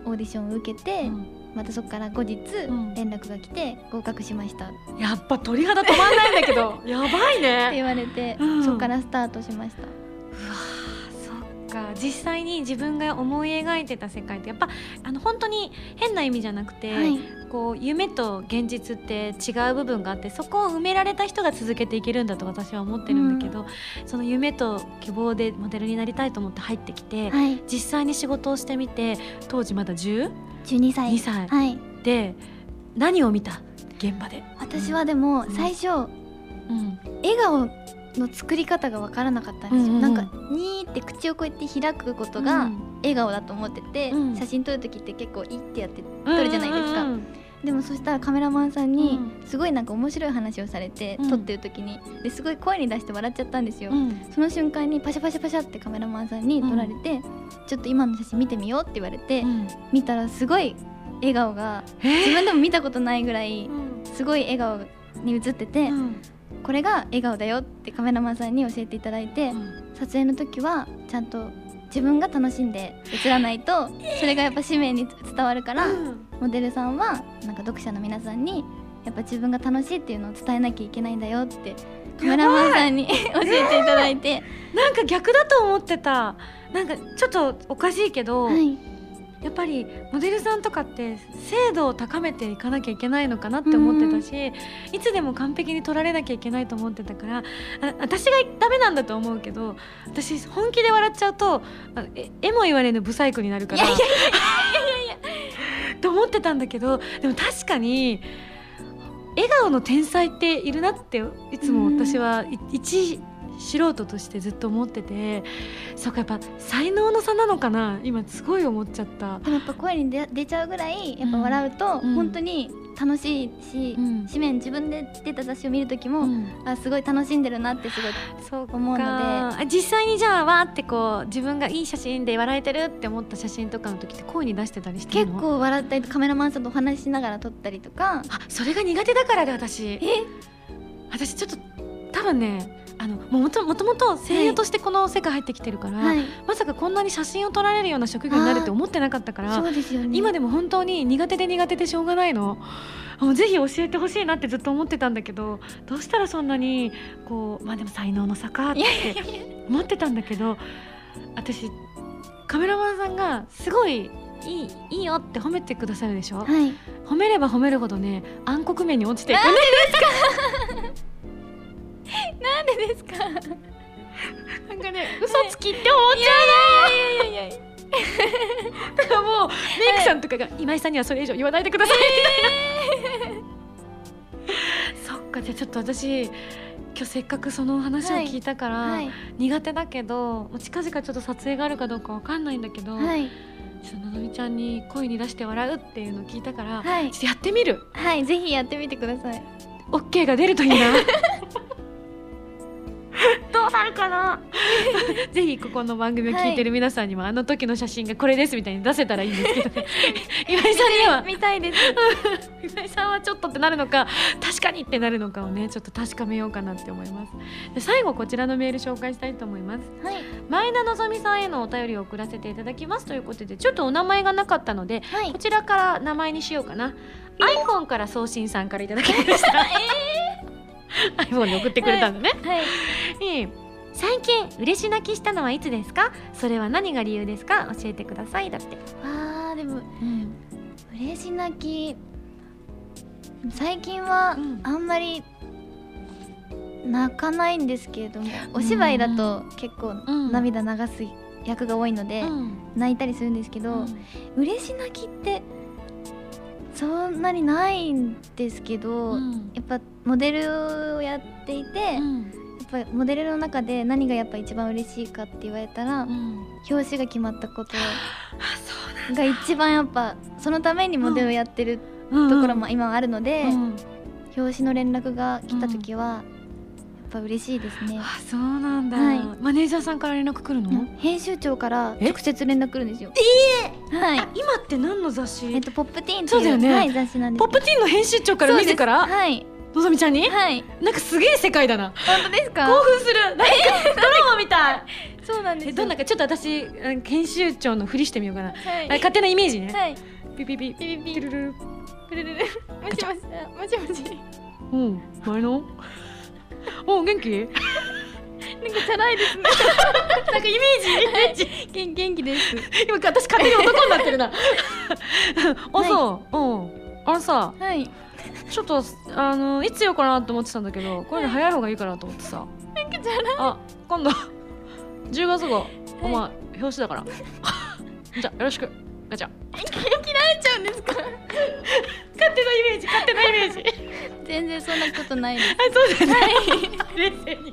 オーディションを受けて、うん。またそこから後日ん。連絡が来て合格しました。ってやっぱ鳥肌止まんないんだけど。[laughs] やばいね。言われて、うん。そこからスタートしました。うわか実際に自分が思い描いてた世界ってやっぱあの本当に変な意味じゃなくて、はい。こう夢と現実って違う部分があってそこを埋められた人が続けていけるんだと私は思ってるんだけど、その夢と希望でモデルになりたいと思って入ってきて、はい。実際に仕事をしてみて当時まだ 10? 12歳。2歳。はい。で何を見た？現場で。私はでもん。最初、うん。笑顔の作り方が分からなかったんですよ、うんうんうん。なんかにーって口をこうやって開くことがうん。笑顔だと思ってて、うん。写真撮る時って結構いってやって撮るじゃないですか、うんうんでもそしたらカメラマンさんにうすごいなんか面白い話をされて、うん。撮ってる時にですごい声に出して笑っちゃったんですよ、うん。その瞬間にパシャパシャパシャってカメラマンさんに撮られて、ちょっと今の写真見てみようって言われて、うん。見たらすごい笑顔がえー。自分でも見たことないぐらいうん。すごい笑顔に映ってて、うんこれが笑顔だよってカメラマンさんに教えていただいて、撮影の時はちゃんと自分が楽しんで映らないとそれがやっぱ使命に伝わるから、モデルさんはなんか読者の皆さんにやっぱ自分が楽しいっていうのを伝えなきゃいけないんだよってカメラマンさんに [laughs] 教えていただいて、なんか逆だと思ってた。なんかちょっとおかしいけど、はい、やっぱりモデルさんとかって精度を高めていかなきゃいけないのかなって思ってたし、いつでも完璧に撮られなきゃいけないと思ってたからあ私がダメなんだと思うけど私本気で笑っちゃうとあえ絵も言われぬブサイクになるからいやいやと思ってたんだけどでも確かに笑顔の天才っているなっていつも私はい一素人としてずっと思っててそうかやっぱ才能の差なのかな？今すごい思っちゃった。でもやっぱ声に出出ちゃうぐらいやっぱ笑うとうん本当に楽しいし、うん。紙面自分で出た雑誌を見る時も、うん。あすごい楽しんでるなってすごいそうか。思うので。あ実際にじゃあわーってこう自分がいい写真で笑えてるって思った写真とかの時って声に出してたりして結構笑ったりカメラマンさんとお話ししながら撮ったりとか。あそれが苦手だからで私。え？私ちょっと多分ねあのもともともと声優としてこの世界入ってきてるから、はい。まさかこんなに写真を撮られるような職業になるって思ってなかったからそうですよね。今でも本当に苦手で苦手でしょうがないの。もうぜひ教えてほしいなってずっと思ってたんだけどどうしたらそんなにこうまあでも才能の差かって思ってたんだけど私カメラマンさんがすごいいいいいよって褒めてくださるでしょ、はい。褒めれば褒めるほどね暗黒面に落ちていくね [laughs] [laughs] なんでですか？なんかね嘘つきって思っちゃいやいやいやうだからもうメイクさんとかが、今井さんにはそれ以上言わないでください。みたいな、そっかじゃあちょっと私今日せっかくその話を聞いたから、はい。苦手だけど近々ちょっと撮影があるかどうかわかんないんだけど、はい。ちょっとのぞみちゃんに声に出して笑うっていうのを聞いたから、はい。ちょっとやってみる？はいぜひやってみてください。OK が出るといいな。ど [laughs] うなるかな？[laughs] ぜひここの番組を聞いてる皆さんにも、あの時の写真がこれですみたいに出せたらいいんですけどね。[laughs] 今井さんには。見たいです。[laughs] 今井さんはちょっとってなるのか確かにってなるのかをねちょっと確かめようかなって思います。で最後こちらのメール紹介したいと思います。はい。前田のぞみさんへのお便りを送らせていただきますということでちょっとお名前がなかったのではい。こちらから名前にしようかな。iPhone から送信さんからいただきました [laughs] iPhone に送ってくれたんだね、はい。ええ最近嬉し泣きしたのはいつですか？それは何が理由ですか？教えてください。だって、あーでもうん、嬉し泣き。最近はうん。あんまり泣かないんですけれども、お芝居だと結構うん。涙流す役が多いので、泣いたりするんですけど、嬉し泣きってそんなにないんですけど、うん。やっぱモデルをやっていて、やっぱモデルの中で何がやっぱ一番嬉しいかって言われたら、表紙が決まったこと。あが一番やっぱそのためにモデルをやってるところも今はあるので、うん。表紙の連絡が来た時は、ぱ嬉しいですね。あそうなんだ、はい。マネージャーさんから連絡来るの、編集長からえ？直接連絡来るんですよ。えはい。今って何の雑誌、えっとポップティーンっていうそうだよね。はい、雑誌なんです。ポップティーンの編集長から自ら？はい。のぞみちゃんに、はい。なんかすげえ世界だな。本当ですか？興奮する。なんかドラマみたい。そうなんです。どんなかちょっと私うん編集長のふりしてみようかな、はい。あ勝手なイメージね、はい。ピピピ。ピピピ。ルルル。プルルル。もしもし。あもしもし。うん前の？お元気？なんかチャラいですね。[laughs] なんかイメージ？イメージ元元気です。今私勝手に男になってるな。[laughs] あはい。そううん。あのさはい。ちょっとあのいつようかなと思ってたんだけどこれで早い方がいいかなと思ってさ。なんかチャラい？あ今度。10月号。お前表紙だから。じゃあよろしくガチャ。切られちゃうんですか？勝手なイメージ勝手なイメージ。全然そんなことないです。あそうだね、冷静に。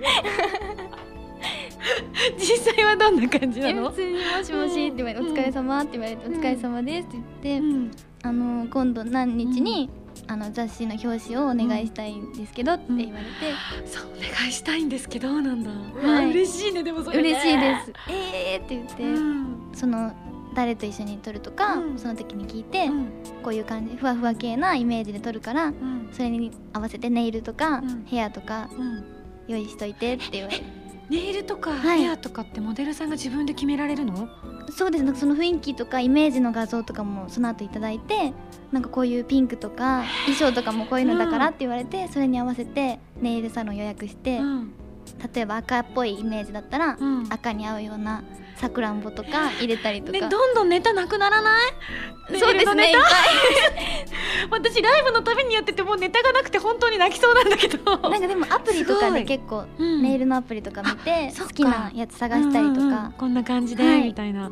実際はどんな感じなの？え普通に「もしもし」って言われて「うん。お疲れ様って言われて「お疲れ様です」って言って、うん。あの今度何日に、あの雑誌の表紙をお願いしたいんですけどって言われて、そうお願いしたいんですけどなんだ、はい。嬉しいねでもそれね。嬉しいです「えー!」って言って、うん。その誰と一緒に撮るとか、うん。その時に聞いて、うん。こういう感じふわふわ系なイメージで撮るからうん。それに合わせてネイルとか、うん。ヘアとかうん。用意しといてって言われてネイルとかはい。ヘアとかってモデルさんが自分で決められるの、そうです。なんかその雰囲気とかイメージの画像とかもその後いただいてなんかこういうピンクとか衣装とかもこういうのだからって言われて、それに合わせてネイルサロン予約して、うん。例えば赤っぽいイメージだったら、うん。赤に合うようなさくらんぼとか入れたりとね、か、どんどんネタなくならない？[laughs] そうですね [laughs] 私ライブのたびにやっててもうネタがなくて本当に泣きそうなんだけど。いなんかでもアプリとかで結構うん。ネイルのアプリとか見て好きなやつ探したりとうんうんか、こんな感じで、はい。みたいな。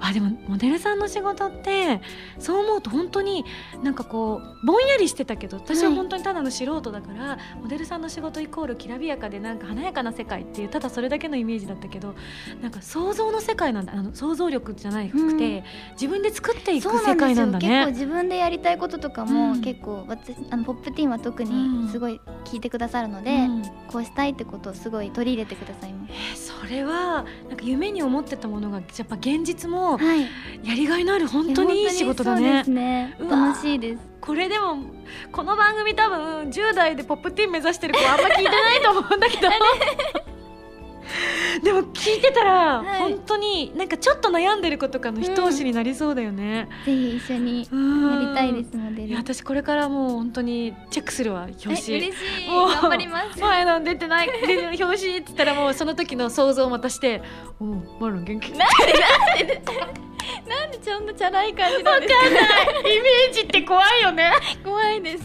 あでもモデルさんの仕事ってそう思うと本当になんかこうぼんやりしてたけど私ははい本当にただの素人だから、モデルさんの仕事イコールきらびやかでなんか華やかな世界っていうただそれだけのイメージだったけどなんか想像の世界なんだ。あの想像力じゃなくて、うん。自分で作っていく世界なんだね。結構自分でやりたいこととかも、うん。結構私あのポップティーンは特うん。にすごい聞いてくださるので、うん。こうしたいってことをすごい取り入れてくださいます。えーそれはなんか夢に思ってたものがやっぱ現実もはい、やりがいのある本当にいい仕事だね。ね。楽しいです。これでもこの番組多分10代でポップティーン目指してる子あんま聞いてないと思うんだけど [laughs] [laughs] でも聞いてたら、はい。本当になんかちょっと悩んでる子とかの一押しになりそうだよね、ぜひ一緒にうん。やりたいですモデルいや私これからもう本当にチェックするわ表紙。え嬉しい。もう頑張ります。前の出てない。表紙って言ったらもうその時の想像をまたして「おうマロン元気?」なんでちょんとチャラい感じなんですか？イメージって怖いよね。怖いです。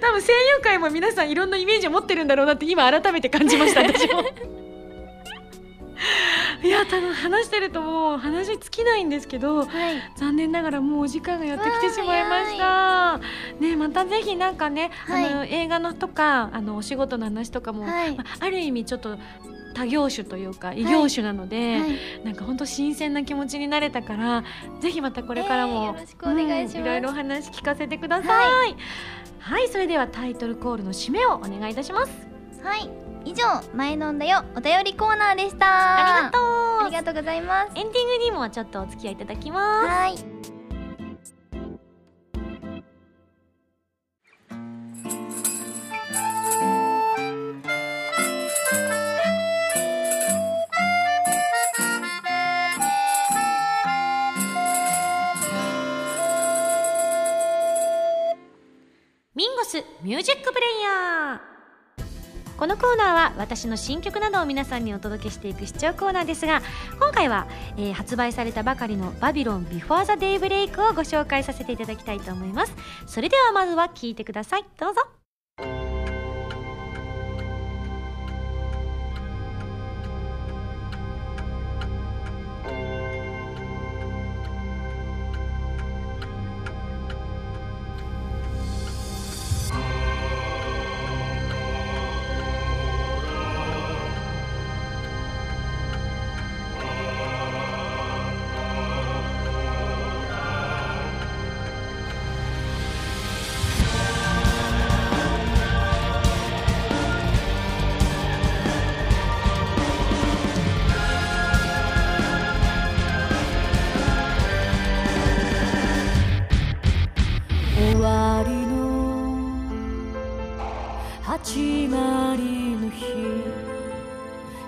多分声優界も皆さんいろんなイメージを持ってるんだろうなって今改めて感じました私も [laughs] いや多分話してるともう話尽きないんですけどはい。残念ながらもうお時間がやってきてしまいました。ねまたぜひなんかね、はい。あの映画のとかあのお仕事の話とかも、はい。まあある意味ちょっと多業種というか異業種なので、はい。なんか本当新鮮な気持ちになれたからぜひまたこれからも、えーよろしくお願いします。うんいろいろお話聞かせてください。はい、それではタイトルコールの締めをお願いいたします。はい以上前飲んだよお便りコーナーでした。ありがとう。ありがとうございます。エンディングにもちょっとお付き合いいただきます。はい。ミンゴスミュージックプレイヤーこのコーナーは私の新曲などを皆さんにお届けしていく視聴コーナーですが今回は、えー発売されたばかりの「バビロンビフォーザデイブレイクをご紹介させていただきたいと思います。それではまずは聴いてください。どうぞ「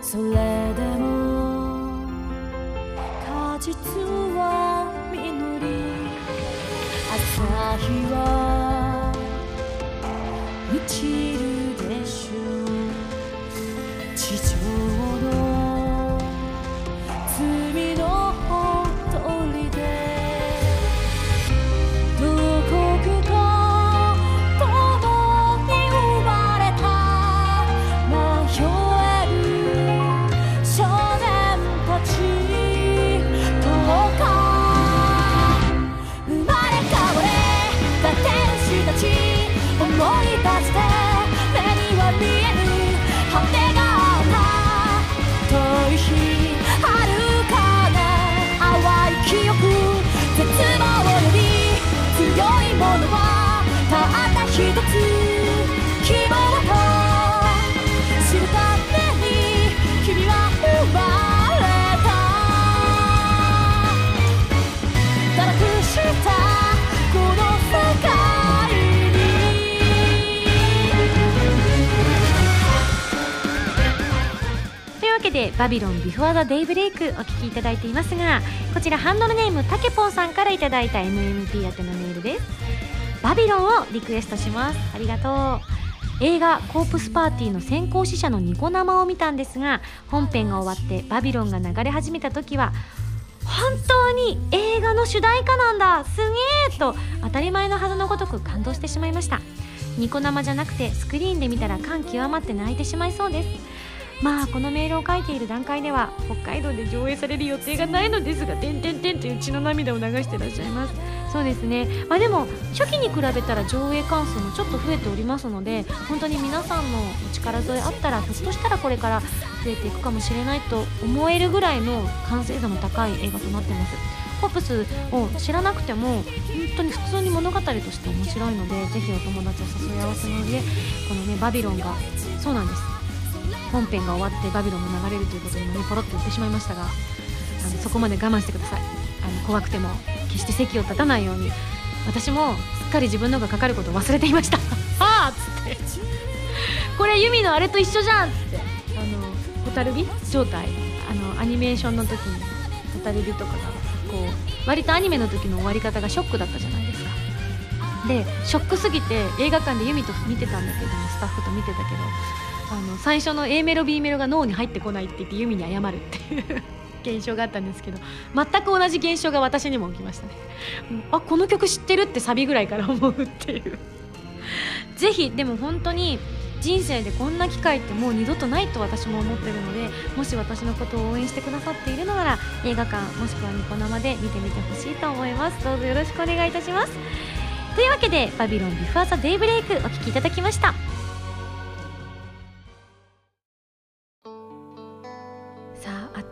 それでも。果実は実り。朝日は満ちる。バビロンビフォーザデイブレイク」お聴きいただいていますがこちらハンドルネームたけぽんさんからいただいた MMP 宛てのメールです。バビロンをリクエストします。ありがとう。映画「コープスパーティー」の先行死者のニコ生を見たんですが本編が終わってバビロンが流れ始めた時は本当に映画の主題歌なんだ。すげえと当たり前のはずのごとく感動してしまいました。ニコ生じゃなくてスクリーンで見たら感極まって泣いてしまいそうです。まあこのメールを書いている段階では北海道で上映される予定がないのですが「てんてんてん」という血の涙を流してらっしゃいます。そうですね。まあでも初期に比べたら上映関数もちょっと増えておりますので本当に皆さんのお力添えあったらひょっとしたらこれから増えていくかもしれないと思えるぐらいの完成度の高い映画となってます。ポップスを知らなくても本当に普通に物語として面白いのでぜひお友達を誘い合わせの上このねバビロンがそうなんです。本編が終わってバビロンが流れるということを今ねポロッと言ってしまいましたがあのそこまで我慢してください。あの怖くても決して席を立たないように私もすっかり自分のがかかることを忘れていました。[laughs] ああっつって。これユミのあれと一緒じゃんっつって。あのホタルビ？状態。あのアニメーションの時にホタルビとかがこう割とアニメの時の終わり方がショックだったじゃないですか。でショックすぎて映画館でユミと見てたんだけどもスタッフと見てたけどあの最初の A メロ B メロが脳に入ってこないって言ってユミに謝るっていう現象があったんですけど全く同じ現象が私にも起きましたね。うん。あこの曲知ってるってサビぐらいから思うっていう。ぜひでも本当に人生でこんな機会ってもう二度とないと私も思ってるのでもし私のことを応援してくださっているのなら映画館もしくはニコ生で見てみてほしいと思います。どうぞよろしくお願いいたします。というわけで「バビロンビフォーザデイブレイク」お聴きいただきました。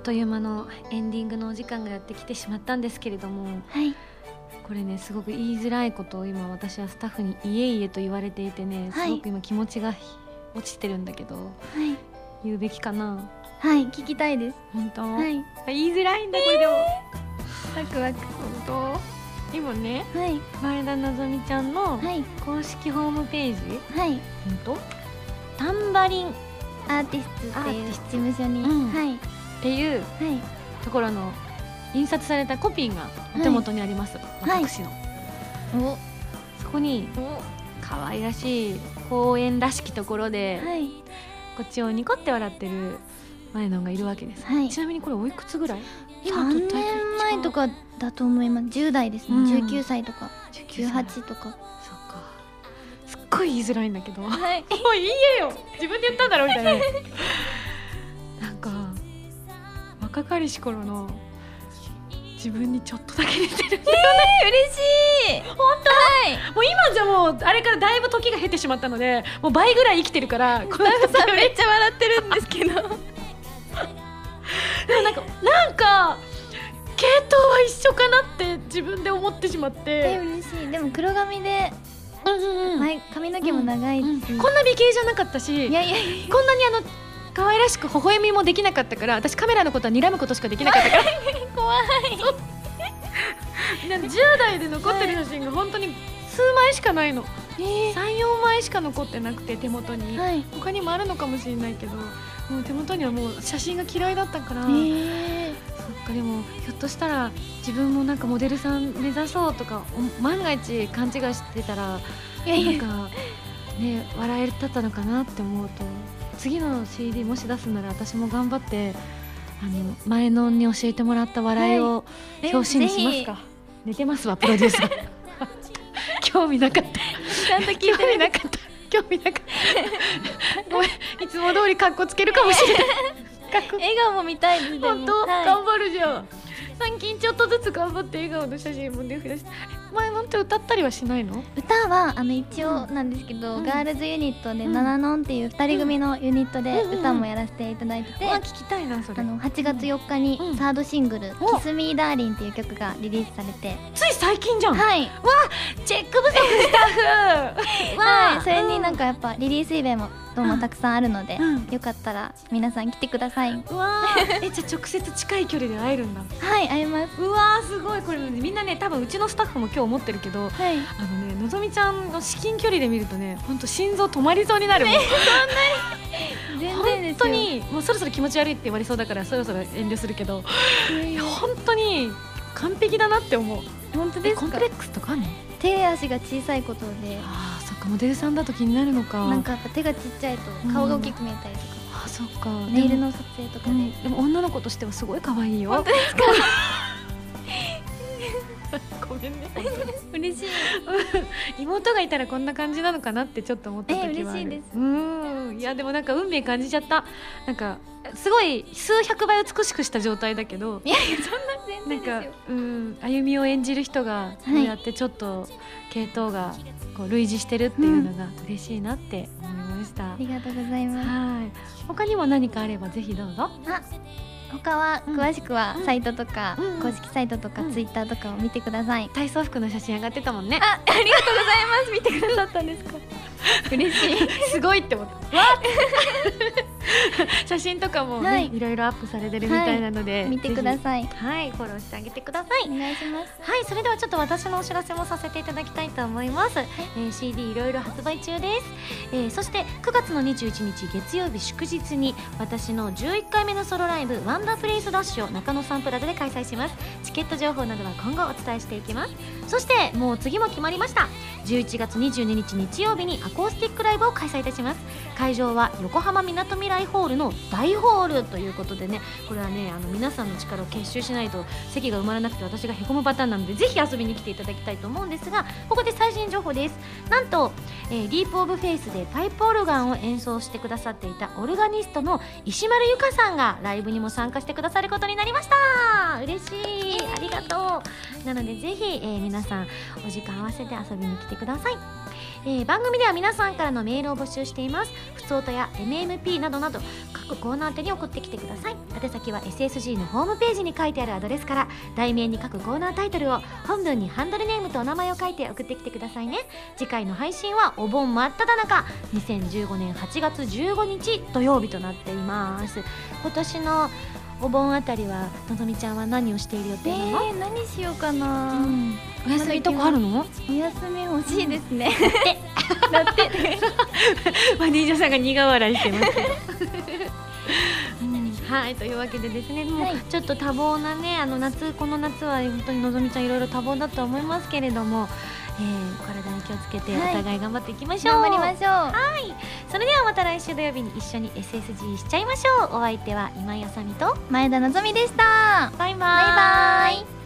という間のエンディングのお時間がやってきてしまったんですけれどもはい。これねすごく言いづらいことを今私はスタッフに「いえいえ」と言われていてねはい。すごく今気持ちが落ちてるんだけどはい。言うべきかな？はい聞きたいです。本当、はい。言いづらいんだこれでも、ワクワク。本当？今ねはい。前田なぞみちゃんのはい。公式ホームページ。はい。本当？タンバリン。っアーティストっていう事務所に、うん。はいていうはい。ところの印刷されたコピーがお手元にあります、い。私の、お。そこに可愛らしい公園らしきところで、はい。こっちをニコって笑ってる前野がいるわけです、はい。ちなみにこれおいくつぐらい？3年前とかだと思います。10代ですね、うん。19歳とか。19歳。18とか。そっか。すっごい言いづらいんだけど。もはい。[laughs] う言えよ。自分で言ったんだろみたいな若かりし頃の自分にちょっとだけ似てるんだよ嬉しい。本当？もう今じゃもうあれからだいぶ時が経ってしまったのでもう倍ぐらい生きてるからこのさんめっちゃ笑ってるんですけど。[laughs] でもなんかなんか系統は一緒かなって自分で思ってしまっえて、嬉しい。でも黒髪でうんうんうん。前髪の毛も長いし、う。んこんな美形じゃなかったしいやいや。こんなにあの可愛らしく微笑みもできなかったから私カメラのことは睨むことしかできなかったから。[laughs] 怖い。なんか10代で残ってる写真が本当に数枚しかないの、34枚しか残ってなくて手元に、はい。他にもあるのかもしれないけどもう手元にはもう写真が嫌いだったから、えそそっかでもひょっとしたら自分もなんかモデルさん目指そうとかお万が一勘違いしてたらなんかね笑えたったのかなって思うと次の CD もし出すなら私も頑張ってあの前のに教えてもらった笑いをえ表紙にしますか、寝てますわプロデューサー。[laughs] 興味なかった。ちゃんと聞いて [laughs] 興味なかった。興味なかった。ごめんいつも通りカッコつけるかもしれない。[laughs] 笑顔も見たい本当、はい。頑張るじゃん。最近ちょっとずつ頑張って笑顔の写真もね増やして前のって歌ったりはしないの？歌はあの一応なんですけど、うん。ガールズユニットで、うん。ナナノンっていう2人組のユニットで歌もやらせていただいてて、あ聞きたいなそれ。あの8月4日にうん。サードシングル「お。Kiss Me Darling」っていう曲がリリースされて。つい最近じゃん、はい、チェック不足スタッフはい、それになんかやっぱリリースイベントもたくさんあるので、うん。よかったら皆さん来てください。わー。[laughs] えじゃあ直接近い距離で会えるんだ。い会えます。うわーすごい。これみんなね多分うちのスタッフも今日思ってるけどはい。あのねのぞみちゃんの至近距離で見るとね本当心臓止まりそうになるもん。[laughs] 全然本ですよ。当にもうそろそろ気持ち悪いって言われそうだからそろそろ遠慮するけどいや本当に完璧だなって思う。本当ですコンプレックスとかあるの？手足が小さいことでかモデルさんだと気になるのか。なんかやっぱ手がちっちゃいと顔が大きく見えたりとか、あそっか。ネイルの撮影とかで、うん。でも女の子としてはすごい可愛いよ。本当ですか？[laughs] ごめんね。嬉しい。[laughs] 妹がいたらこんな感じなのかなってちょっと思った時はある。え嬉しいです。うん。いやでもなんか運命感じちゃった。なんかすごい数百倍美しくした状態だけどいやいやそんな全なんか然ですよ。うん。歩みを演じる人がこうやってちょっと系統がこう類似してるっていうのが嬉しいなって思いました、ありがとうございます。はい。他にも何かあればぜひどうぞ。あ他はうん。詳しくはサイトとか、うん。公式サイトとか、うん。ツイッターとかを見てください。体操服の写真上がってたもんね。あありがとうございます。見てくださったんですか？[laughs] 嬉しい。すごいって思った。わ [laughs] 写真とかもい。い、ろいろアップされてるみたいなので、見てくだいさい。はいフォローしてあげてください。お願いします。はいそれではちょっと私のお知らせもさせていただきたいと思います、えー CD いろいろ発売中です、えーそして9月の21日月曜日祝日に私の11回目のソロライブワンンダープレイスダッシュを中野サンプラザで開催します。チケット情報などは今後お伝えしていきます。そしてもう次も決まりました。11月22日日曜日にアコースティックライブを開催いたします。会場は横浜みなとみらいホールの大ホールということでねこれはねあの皆さんの力を結集しないと席が埋まらなくて私がへこむパターンなのでぜひ遊びに来ていただきたいと思うんですがここで最新情報です。なんと、えー、ディープオブフェイスでパイプオルガンを演奏してくださっていたオルガニストの石丸由佳さんがライブにも参加してくださることになりました。嬉しい。ありがとう。なのでぜひ、えー皆さんお時間合わせて遊びに来てください。えー番組では皆さんからのメールを募集しています。ふつおたや MMP などなど各コーナー宛に送ってきてください。宛先は SSG のホームページに書いてあるアドレスから題名に各コーナータイトルを本文にハンドルネームとお名前を書いて送ってきてくださいね。次回の配信はお盆真っ只中2015年8月15日土曜日となっています。今年のお盆あたりはのぞみちゃんは何をしている予え定なの、ー、何しようかな、うん。お休みとかあるの？お休み欲しいですね、[laughs] だって。[laughs] マネージャーさんが苦笑いしてます。はいというわけでですねもうはい。ちょっと多忙なねあの夏この夏は本当にのぞみちゃんいろいろ多忙だと思いますけれども、えー、体に気をつけておはい。互い頑張っていきましょう、頑張りましょう。はい。それではまた来週土曜日に一緒に SSG しちゃいましょう。お相手は今井あさみと前田のぞみでした。バイバイ。バイバイ